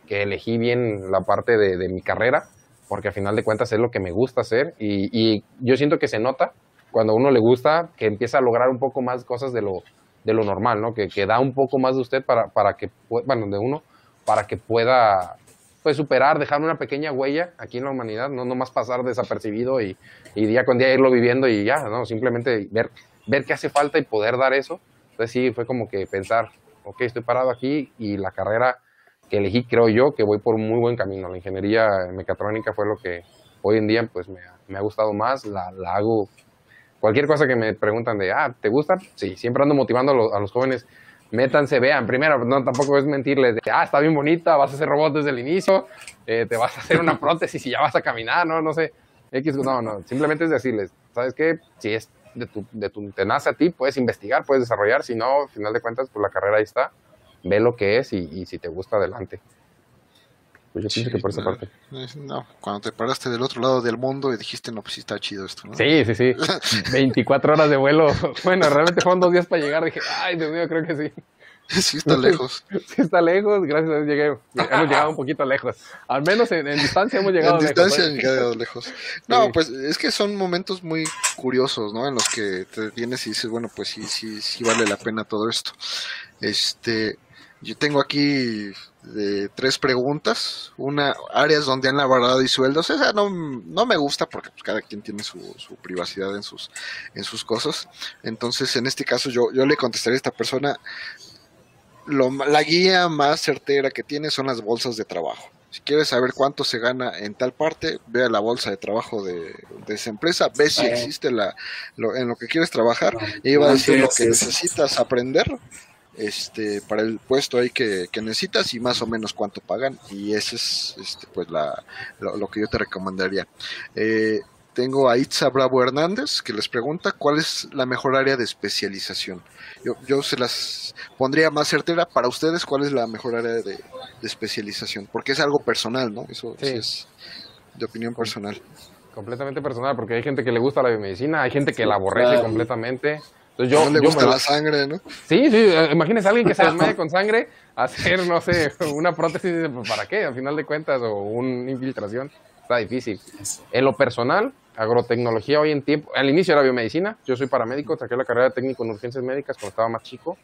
que elegí bien la parte de, mi carrera, porque al final de cuentas es lo que me gusta hacer y, yo siento que se nota cuando a uno le gusta que empieza a lograr un poco más cosas de lo, de lo normal, ¿no? Que, que da un poco más de usted para, para que, bueno, de uno, para que pueda pues superar, dejar una pequeña huella aquí en la humanidad, no nomás pasar desapercibido y, y, día con día irlo viviendo y ya, ¿no? Simplemente ver, ver qué hace falta y poder dar eso. Entonces sí, fue como que pensar, ok, estoy parado aquí y la carrera que elegí, creo yo, que voy por un muy buen camino. La ingeniería mecatrónica fue lo que hoy en día pues me, ha gustado más, la, hago. Cualquier cosa que me preguntan de, ah, ¿te gusta? Sí, siempre ando motivando a los, jóvenes, métanse, vean. Primero, no tampoco es mentirles de, ah, está bien bonita, vas a hacer robot desde el inicio, eh, te vas a hacer una prótesis y ya vas a caminar, no, no sé. X, no, no, simplemente es decirles, ¿sabes qué? Si es de tu, de tu, te nace a ti, puedes investigar, puedes desarrollar, si no, al final de cuentas, pues la carrera ahí está, ve lo que es y, si te gusta, adelante. Pues yo pienso que por esa parte. No, cuando te paraste del otro lado del mundo y dijiste, no, pues sí está chido esto, ¿no? Sí, sí, sí. 24 horas de vuelo. Bueno, realmente fueron dos días para llegar. Dije, ay, Dios mío, creo que sí. Sí está lejos. Sí está lejos, gracias a Dios llegué, hemos llegado un poquito lejos. Al menos en, distancia hemos llegado lejos. En distancia hemos llegado lejos. No, pues es que son momentos muy curiosos, ¿no? En los que te vienes y dices, bueno, pues sí, sí, sí vale la pena todo esto. Este, yo tengo aquí de tres preguntas. Una, áreas donde han laborado y sueldos. Esa no, no me gusta porque pues, cada quien tiene su, su, privacidad en sus, en sus cosas. Entonces, en este caso, yo, yo le contestaría a esta persona la guía más certera que tiene son las bolsas de trabajo. Si quieres saber cuánto se gana en tal parte, ve a la bolsa de trabajo de, esa empresa, ve si existe la, en lo que quieres trabajar y va a decir lo que necesitas aprender este para el puesto ahí que, necesitas y más o menos cuánto pagan y ese es este, pues la, lo, que yo te recomendaría. Eh, tengo a Itza Bravo Hernández que les pregunta cuál es la mejor área de especialización. Yo, yo se las pondría más certera para ustedes cuál es la mejor área de, especialización, porque es algo personal, ¿no? Eso sí. es de opinión personal. Completamente personal, porque hay gente que le gusta la biomedicina, hay gente que la aborrece completamente, Entonces yo, no le gusta la sangre, ¿no? Sí, sí, eh, imagínese a alguien que se desmaye con sangre, hacer, no sé, una prótesis, pues, ¿para qué? Al final de cuentas, o una infiltración, está difícil. En lo personal, agrotecnología hoy en tiempo, al inicio era biomedicina, yo soy paramédico, saqué la carrera de técnico en urgencias médicas cuando estaba más chico,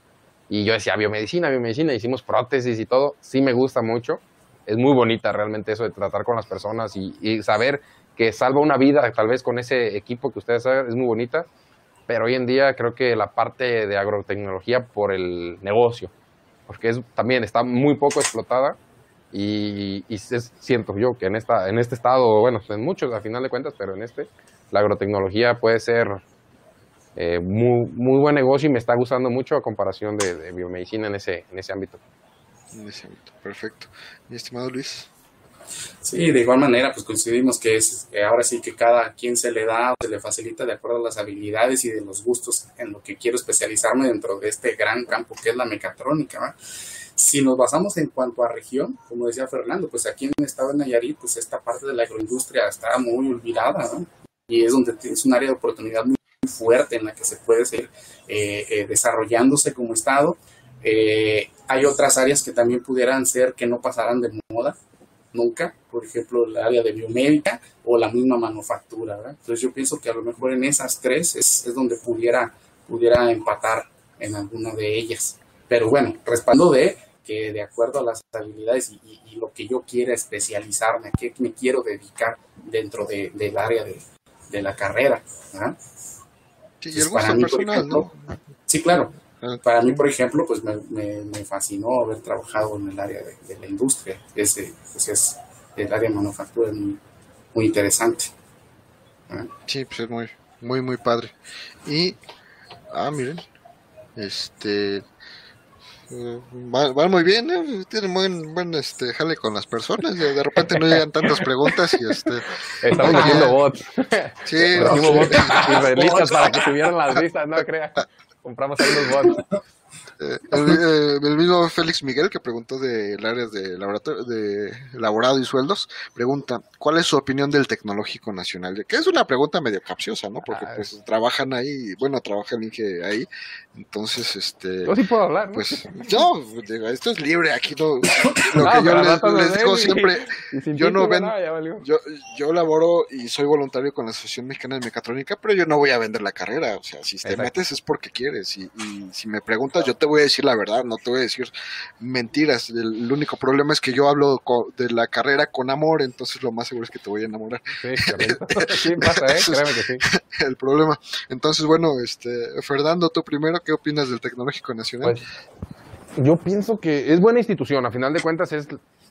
y yo decía biomedicina, biomedicina, hicimos prótesis y todo, sí me gusta mucho, es muy bonita realmente eso de tratar con las personas y, saber que salva una vida tal vez con ese equipo que ustedes saben, es muy bonita, pero hoy en día creo que la parte de agrotecnología por el negocio, porque es, también está muy poco explotada y, siento yo que en, esta, en este estado, bueno, en muchos a final de cuentas, pero en este, la agrotecnología puede ser eh, muy, muy buen negocio y me está gustando mucho a comparación de, biomedicina en ese, en ese ámbito. En ese ámbito, perfecto. Mi estimado Luis. Sí, de igual manera, pues coincidimos que es ahora sí que cada quien se le da o se le facilita de acuerdo a las habilidades y de los gustos en lo que quiero especializarme dentro de este gran campo que es la mecatrónica. Si nos basamos en cuanto a región, como decía Fernando, pues aquí en el estado de Nayarit, pues esta parte de la agroindustria está muy olvidada, ¿no? Y es donde es un área de oportunidad muy fuerte en la que se puede seguir eh, eh, desarrollándose como estado. Eh, hay otras áreas que también pudieran ser que no pasaran de moda, nunca, por ejemplo, el área de biomédica o la misma manufactura. ¿verdad? Entonces yo pienso que a lo mejor en esas tres es, donde pudiera, pudiera empatar en alguna de ellas. Pero bueno, respaldo de que de acuerdo a las habilidades y, lo que yo quiera especializarme, a qué me quiero dedicar dentro de, del área de, de, la carrera. Sí, y el gusto personal, ¿no? Sí, claro. Ah, para mí, por ejemplo, pues me, me, fascinó haber trabajado en el área de, la industria. Ese, pues es el área de manufactura es muy, muy interesante. Sí, pues es muy, muy, muy padre. Y, ah, miren, este, van, muy bien, ¿eh? tienen buen, buen este, jale con las personas. De repente no llegan tantas preguntas y este. Estamos haciendo bots. Sí, bots israelitas para que subieran las vistas, no crea. Compramos ahí los bots. Eh, eh, el, mismo Félix Miguel, que preguntó del área de, laboratorio, de laborado y sueldos, pregunta, ¿cuál es su opinión del Tecnológico Nacional? Que es una pregunta medio capciosa, ¿no? Porque ah, pues trabajan ahí, bueno, trabaja el Inge ahí, entonces, este... Yo sí puedo hablar, Pues, yo, esto es libre, aquí no... Lo que yo les, digo siempre, yo no vendo, yo, yo laboro y soy voluntario con la Asociación Mexicana de Mecatrónica, pero yo no voy a vender la carrera, o sea, si te metes es porque quieres, y, y si me yo te voy a decir la verdad, no te voy a decir mentiras. El, único problema es que yo hablo de la carrera con amor, entonces lo más seguro es que te voy a enamorar. Sí, pasa, ¿eh? Créeme que sí. El problema. Entonces, bueno, este, Fernando, tú primero, ¿qué opinas del Tecnológico Nacional? Pues, yo pienso que es buena institución, a final de cuentas es,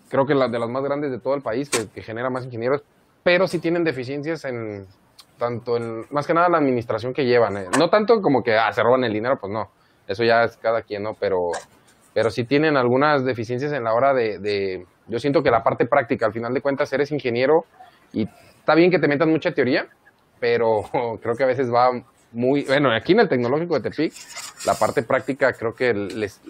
creo que la de las más grandes de todo el país, que, genera más ingenieros, pero sí tienen deficiencias en, tanto en, más que nada la administración que llevan. ¿eh? No tanto como que ah, se roban el dinero, pues no eso ya es cada quien, ¿no? Pero, pero sí tienen algunas deficiencias en la hora de, yo siento que la parte práctica, al final de cuentas, eres ingeniero y está bien que te metan mucha teoría, pero creo que a veces va muy, bueno, aquí en el tecnológico de Tepic, la parte práctica creo que les,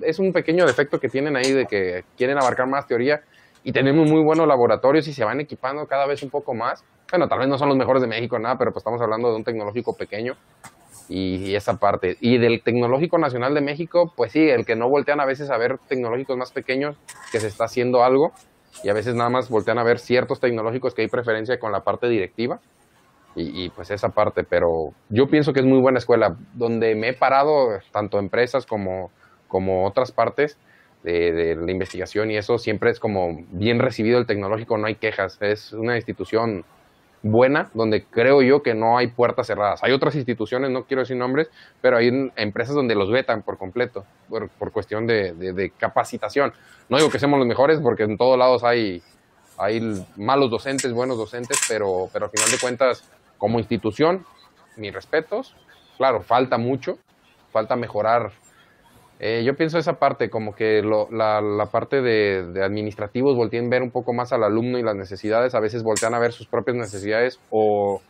es un pequeño defecto que tienen ahí de que quieren abarcar más teoría y tenemos muy buenos laboratorios y se van equipando cada vez un poco más. Bueno, tal vez no son los mejores de México, nada, pero pues estamos hablando de un tecnológico pequeño y, esa parte. Y del Tecnológico Nacional de México, pues sí, el que no voltean a veces a ver tecnológicos más pequeños, que se está haciendo algo, y a veces nada más voltean a ver ciertos tecnológicos que hay preferencia con la parte directiva, y, pues esa parte, pero yo pienso que es muy buena escuela, donde me he parado, tanto empresas como, como otras partes, de, la investigación y eso siempre es como bien recibido el tecnológico, no hay quejas, es una institución buena, donde creo yo que no hay puertas cerradas. Hay otras instituciones, no quiero decir nombres, pero hay empresas donde los vetan por completo, por, cuestión de, capacitación. No digo que seamos los mejores, porque en todos lados hay, hay malos docentes, buenos docentes, pero, pero al final de cuentas, como institución, mis respetos. Claro, falta mucho, falta mejorar eh, yo pienso esa parte, como que la, parte de, administrativos volteen a ver un poco más al alumno y las necesidades, a veces voltean a ver sus propias necesidades o,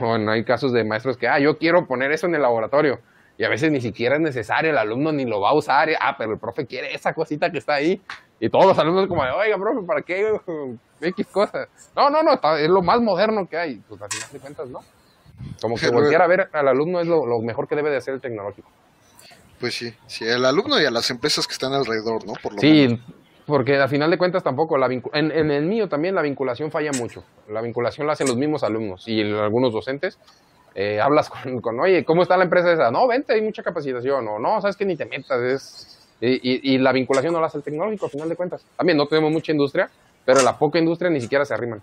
hay casos de maestros que, ah, yo quiero poner eso en el laboratorio y a veces ni siquiera es necesario, el alumno ni lo va a usar, ah, pero el profe quiere esa cosita que está ahí y todos los alumnos como, oiga, profe, ¿para qué X cosas? No, no, no, es lo más moderno que hay, pues al final de cuentas no. Como que voltear a ver al alumno es lo, mejor que debe de hacer el tecnológico. Pues sí, sí, al alumno y a las empresas que están alrededor, ¿no? Por lo sí, porque a final de cuentas tampoco, la en, en, el mío también la vinculación falla mucho. La vinculación la hacen los mismos alumnos y algunos docentes. Eh, hablas con, con, oye, ¿cómo está la empresa esa? No, vente, hay mucha capacitación. O no, sabes que ni te metas. Es, y, y, la vinculación no la hace el tecnológico, a final de cuentas. También no tenemos mucha industria, pero la poca industria ni siquiera se arriman.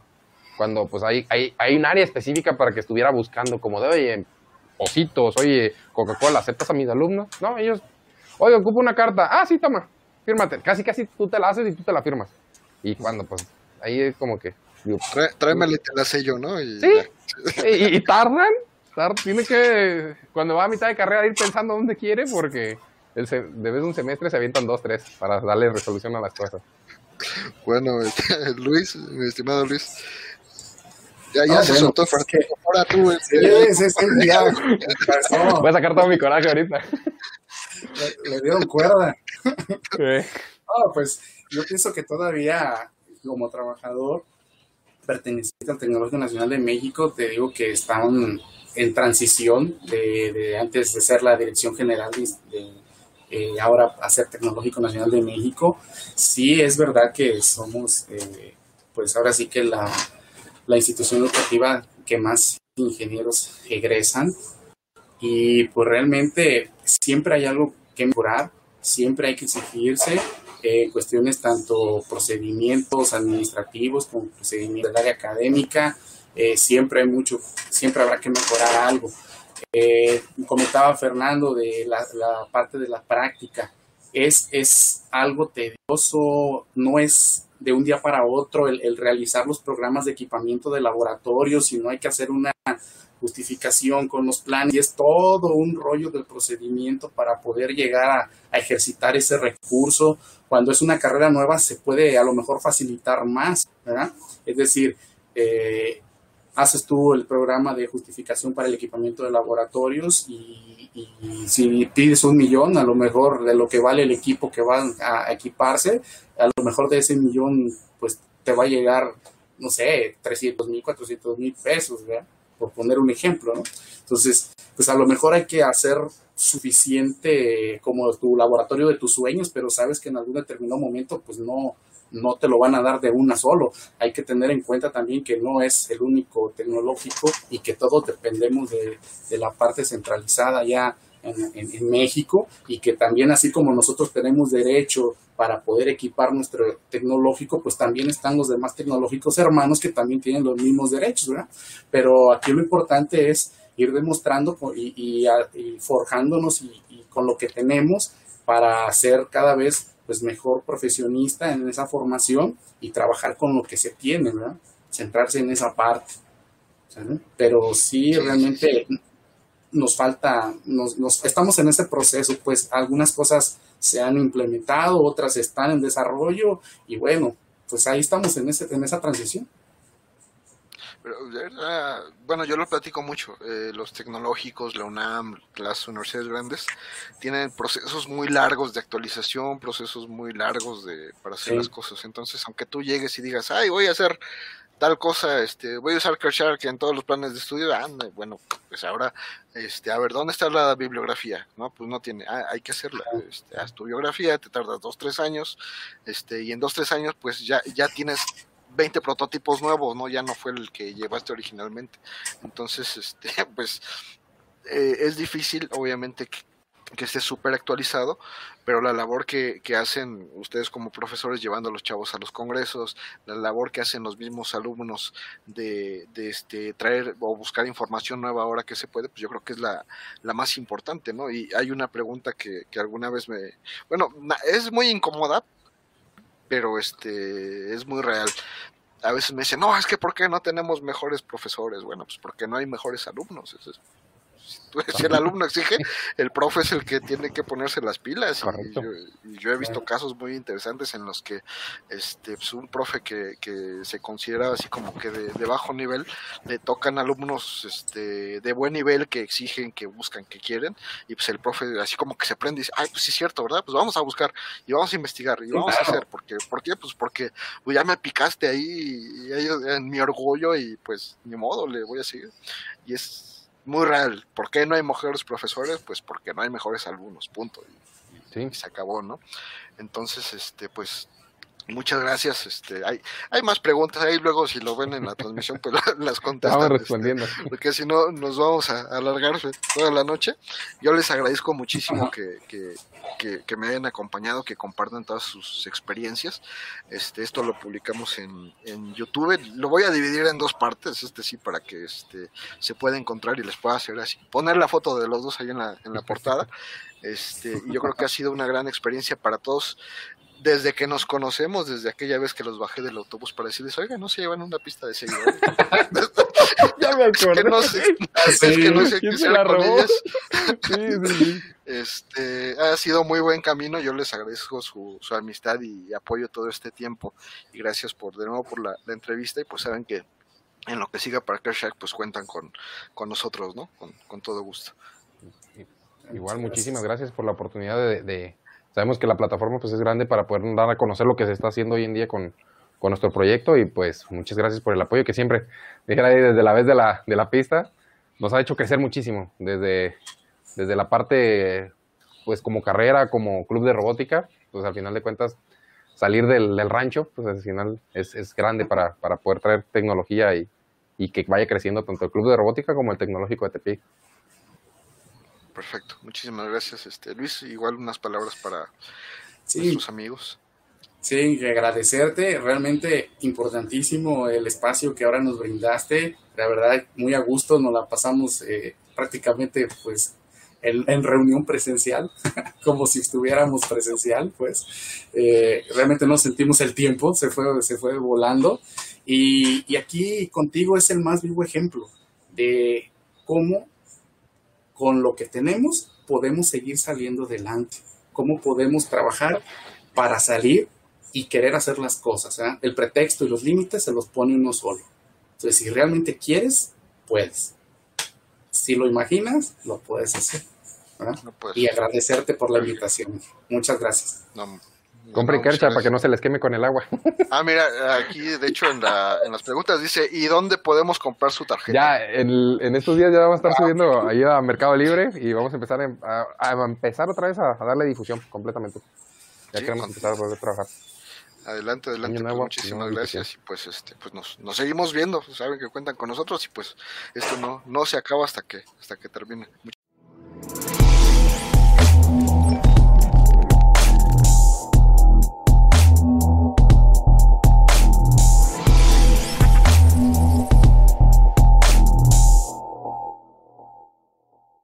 Cuando pues hay, hay, hay un área específica para que estuviera buscando, como de, oye, ositos, oye, Coca-Cola, ¿aceptas a mis alumnos? No, ellos, oye, ocupo una carta. Ah, sí, toma, fírmate. Casi, casi tú te la haces y tú te la firmas. Y cuando, pues, ahí es como que... Digo, tráemela y te la sello, ¿no? Y sí, y, y, tardan, tiene que, cuando va a mitad de carrera, ir pensando dónde quiere, porque el de vez de un semestre se avientan dos, tres para darle resolución a las cosas. Bueno, este, Luis, mi estimado Luis, ya, ya se soltó pues Ahora tú, este, Voy a sacar todo mi coraje ahorita. Le, dieron cuerda. pues yo pienso que todavía, como trabajador perteneciente al Tecnológico Nacional de México, te digo que están en transición de, antes de ser la Dirección General de, eh, ahora a ser Tecnológico Nacional de México. Sí es verdad que somos, eh, pues ahora sí que la, la institución educativa que más ingenieros egresan y pues realmente siempre hay algo que mejorar, siempre hay que exigirse eh, cuestiones tanto procedimientos administrativos como procedimientos del área académica, eh, siempre hay mucho, siempre habrá que mejorar algo. Eh, comentaba Fernando de la, parte de la práctica, es, es algo tedioso, no es de un día para otro el, realizar los programas de equipamiento de laboratorio, sino hay que hacer una justificación con los planes y es todo un rollo del procedimiento para poder llegar a, a, ejercitar ese recurso. Cuando es una carrera nueva se puede a lo mejor facilitar más, ¿verdad? Es decir, eh, haces tú el programa de justificación para el equipamiento de laboratorios y, si pides un millón, a lo mejor de lo que vale el equipo que va a equiparse, a lo mejor de ese millón, pues te va a llegar, no sé, 300 mil, 400 mil pesos, ¿verdad? por poner un ejemplo, ¿no? Entonces, pues a lo mejor hay que hacer suficiente como tu laboratorio de tus sueños, pero sabes que en algún determinado momento, pues no, no te lo van a dar de una solo. Hay que tener en cuenta también que no es el único tecnológico y que todos dependemos de, la parte centralizada ya en, México y que también así como nosotros tenemos derecho para poder equipar nuestro tecnológico, pues también están los demás tecnológicos hermanos que también tienen los mismos derechos. Pero aquí lo importante es ir demostrando y, forjándonos y, con lo que tenemos para ser cada vez pues mejor profesionista en esa formación y trabajar con lo que se tiene, ¿verdad? Centrarse en esa parte. Pero sí, realmente nos falta, nos, nos, estamos en ese proceso, pues algunas cosas se han implementado, otras están en desarrollo y bueno, pues ahí estamos en, ese, en esa transición. Pero, bueno, yo lo platico mucho. Eh, los tecnológicos, la UNAM, las universidades grandes, tienen procesos muy largos de actualización, procesos muy largos de para hacer las cosas. Entonces, aunque tú llegues y digas, ay, voy a hacer tal cosa, este, voy a usar Kershark en todos los planes de estudio, ah, bueno, pues ahora, este, a ver, ¿dónde está la bibliografía? No, pues no tiene, ah, hay que hacerla, este, haz tu biografía, te tardas dos, tres años, este, y en dos, tres años, pues ya, ya tienes 20 prototipos nuevos, ¿no? Ya no fue el que llevaste originalmente. Entonces, este, pues eh, es difícil, obviamente, que, esté súper actualizado, pero la labor que, que, hacen ustedes como profesores llevando a los chavos a los congresos, la labor que hacen los mismos alumnos de, de este, traer o buscar información nueva ahora que se puede, pues yo creo que es la, la más importante, ¿no? Y hay una pregunta que, que alguna vez me... Bueno, es muy incómoda, pero este es muy real. A veces me dicen, no, es que ¿por qué no tenemos mejores profesores? Bueno, pues porque no hay mejores alumnos. Eso es, si el alumno exige, el profe es el que tiene que ponerse las pilas. Y yo, he visto casos muy interesantes en los que este pues un profe que, que se considera así como que de, bajo nivel, le tocan alumnos este de buen nivel que exigen, que buscan, que quieren, y pues el profe así como que se prende y dice, ay, pues sí es cierto, ¿verdad? Pues vamos a buscar y vamos a investigar y vamos a hacer, porque, ¿por qué? Pues porque pues ya me picaste ahí, ahí en mi orgullo y pues ni modo, le voy a seguir. Y es muy real. ¿Por qué no hay mejores profesores? Pues porque no hay mejores alumnos, punto. Y, y se acabó, ¿no? Entonces, este, pues Muchas gracias. Este, hay, hay más preguntas ahí luego si lo ven en la transmisión pues las contestan. Vamos respondiendo. Este, porque si no nos vamos a alargar toda la noche. Yo les agradezco muchísimo que, que, que, me hayan acompañado, que compartan todas sus experiencias. Este, esto lo publicamos en, en YouTube. Lo voy a dividir en dos partes, este sí, para que este, se pueda encontrar y les pueda hacer así. Poner la foto de los dos ahí en la, en la portada. Este, y yo creo que ha sido una gran experiencia para todos desde que nos conocemos, desde aquella vez que los bajé del autobús para decirles, oiga, no se llevan una pista de seguidores. ya me acuerdo. Es que no sé, es que no sé qué la con ellas. sí, sí, Este, ha sido muy buen camino, yo les agradezco su, su amistad y apoyo todo este tiempo y gracias por de nuevo por la, la entrevista y pues saben que en lo que siga para Kershak pues cuentan con, con nosotros, ¿no? Con, con todo gusto. Igual, muchísimas gracias por la oportunidad de, de Sabemos que la plataforma pues es grande para poder dar a conocer lo que se está haciendo hoy en día con, con nuestro proyecto y pues muchas gracias por el apoyo que siempre, desde la vez de la, de la pista, nos ha hecho crecer muchísimo desde, desde la parte pues como carrera, como club de robótica, pues al final de cuentas salir del, del rancho, pues al final es, es grande para, para, poder traer tecnología y, y que vaya creciendo tanto el club de robótica como el tecnológico de Tepic. Perfecto, muchísimas gracias, este Luis. Igual unas palabras para sus amigos. Sí, agradecerte, realmente importantísimo el espacio que ahora nos brindaste. La verdad, muy a gusto, nos la pasamos eh, prácticamente pues en, reunión presencial, como si estuviéramos presencial, pues eh, realmente no sentimos el tiempo, se fue, se fue volando. Y, y aquí contigo es el más vivo ejemplo de cómo con lo que tenemos podemos seguir saliendo adelante, cómo podemos trabajar para salir y querer hacer las cosas. ¿eh? El pretexto y los límites se los pone uno solo. Entonces, si realmente quieres, puedes. Si lo imaginas, lo puedes hacer. y agradecerte por la invitación. Muchas gracias. Compren kercha para que no se les queme con el agua. Ah, mira, aquí de hecho en, la, en las preguntas dice, ¿y dónde podemos comprar su tarjeta? Ya, en, estos días ya vamos a estar ah, subiendo ahí a Mercado Libre y vamos a empezar a, empezar otra vez a, darle difusión completamente. Ya queremos empezar a poder trabajar. Adelante, adelante, pues, muchísimas gracias y pues este pues nos, nos seguimos viendo, saben que cuentan con nosotros y pues esto no no se acaba hasta que hasta que termine.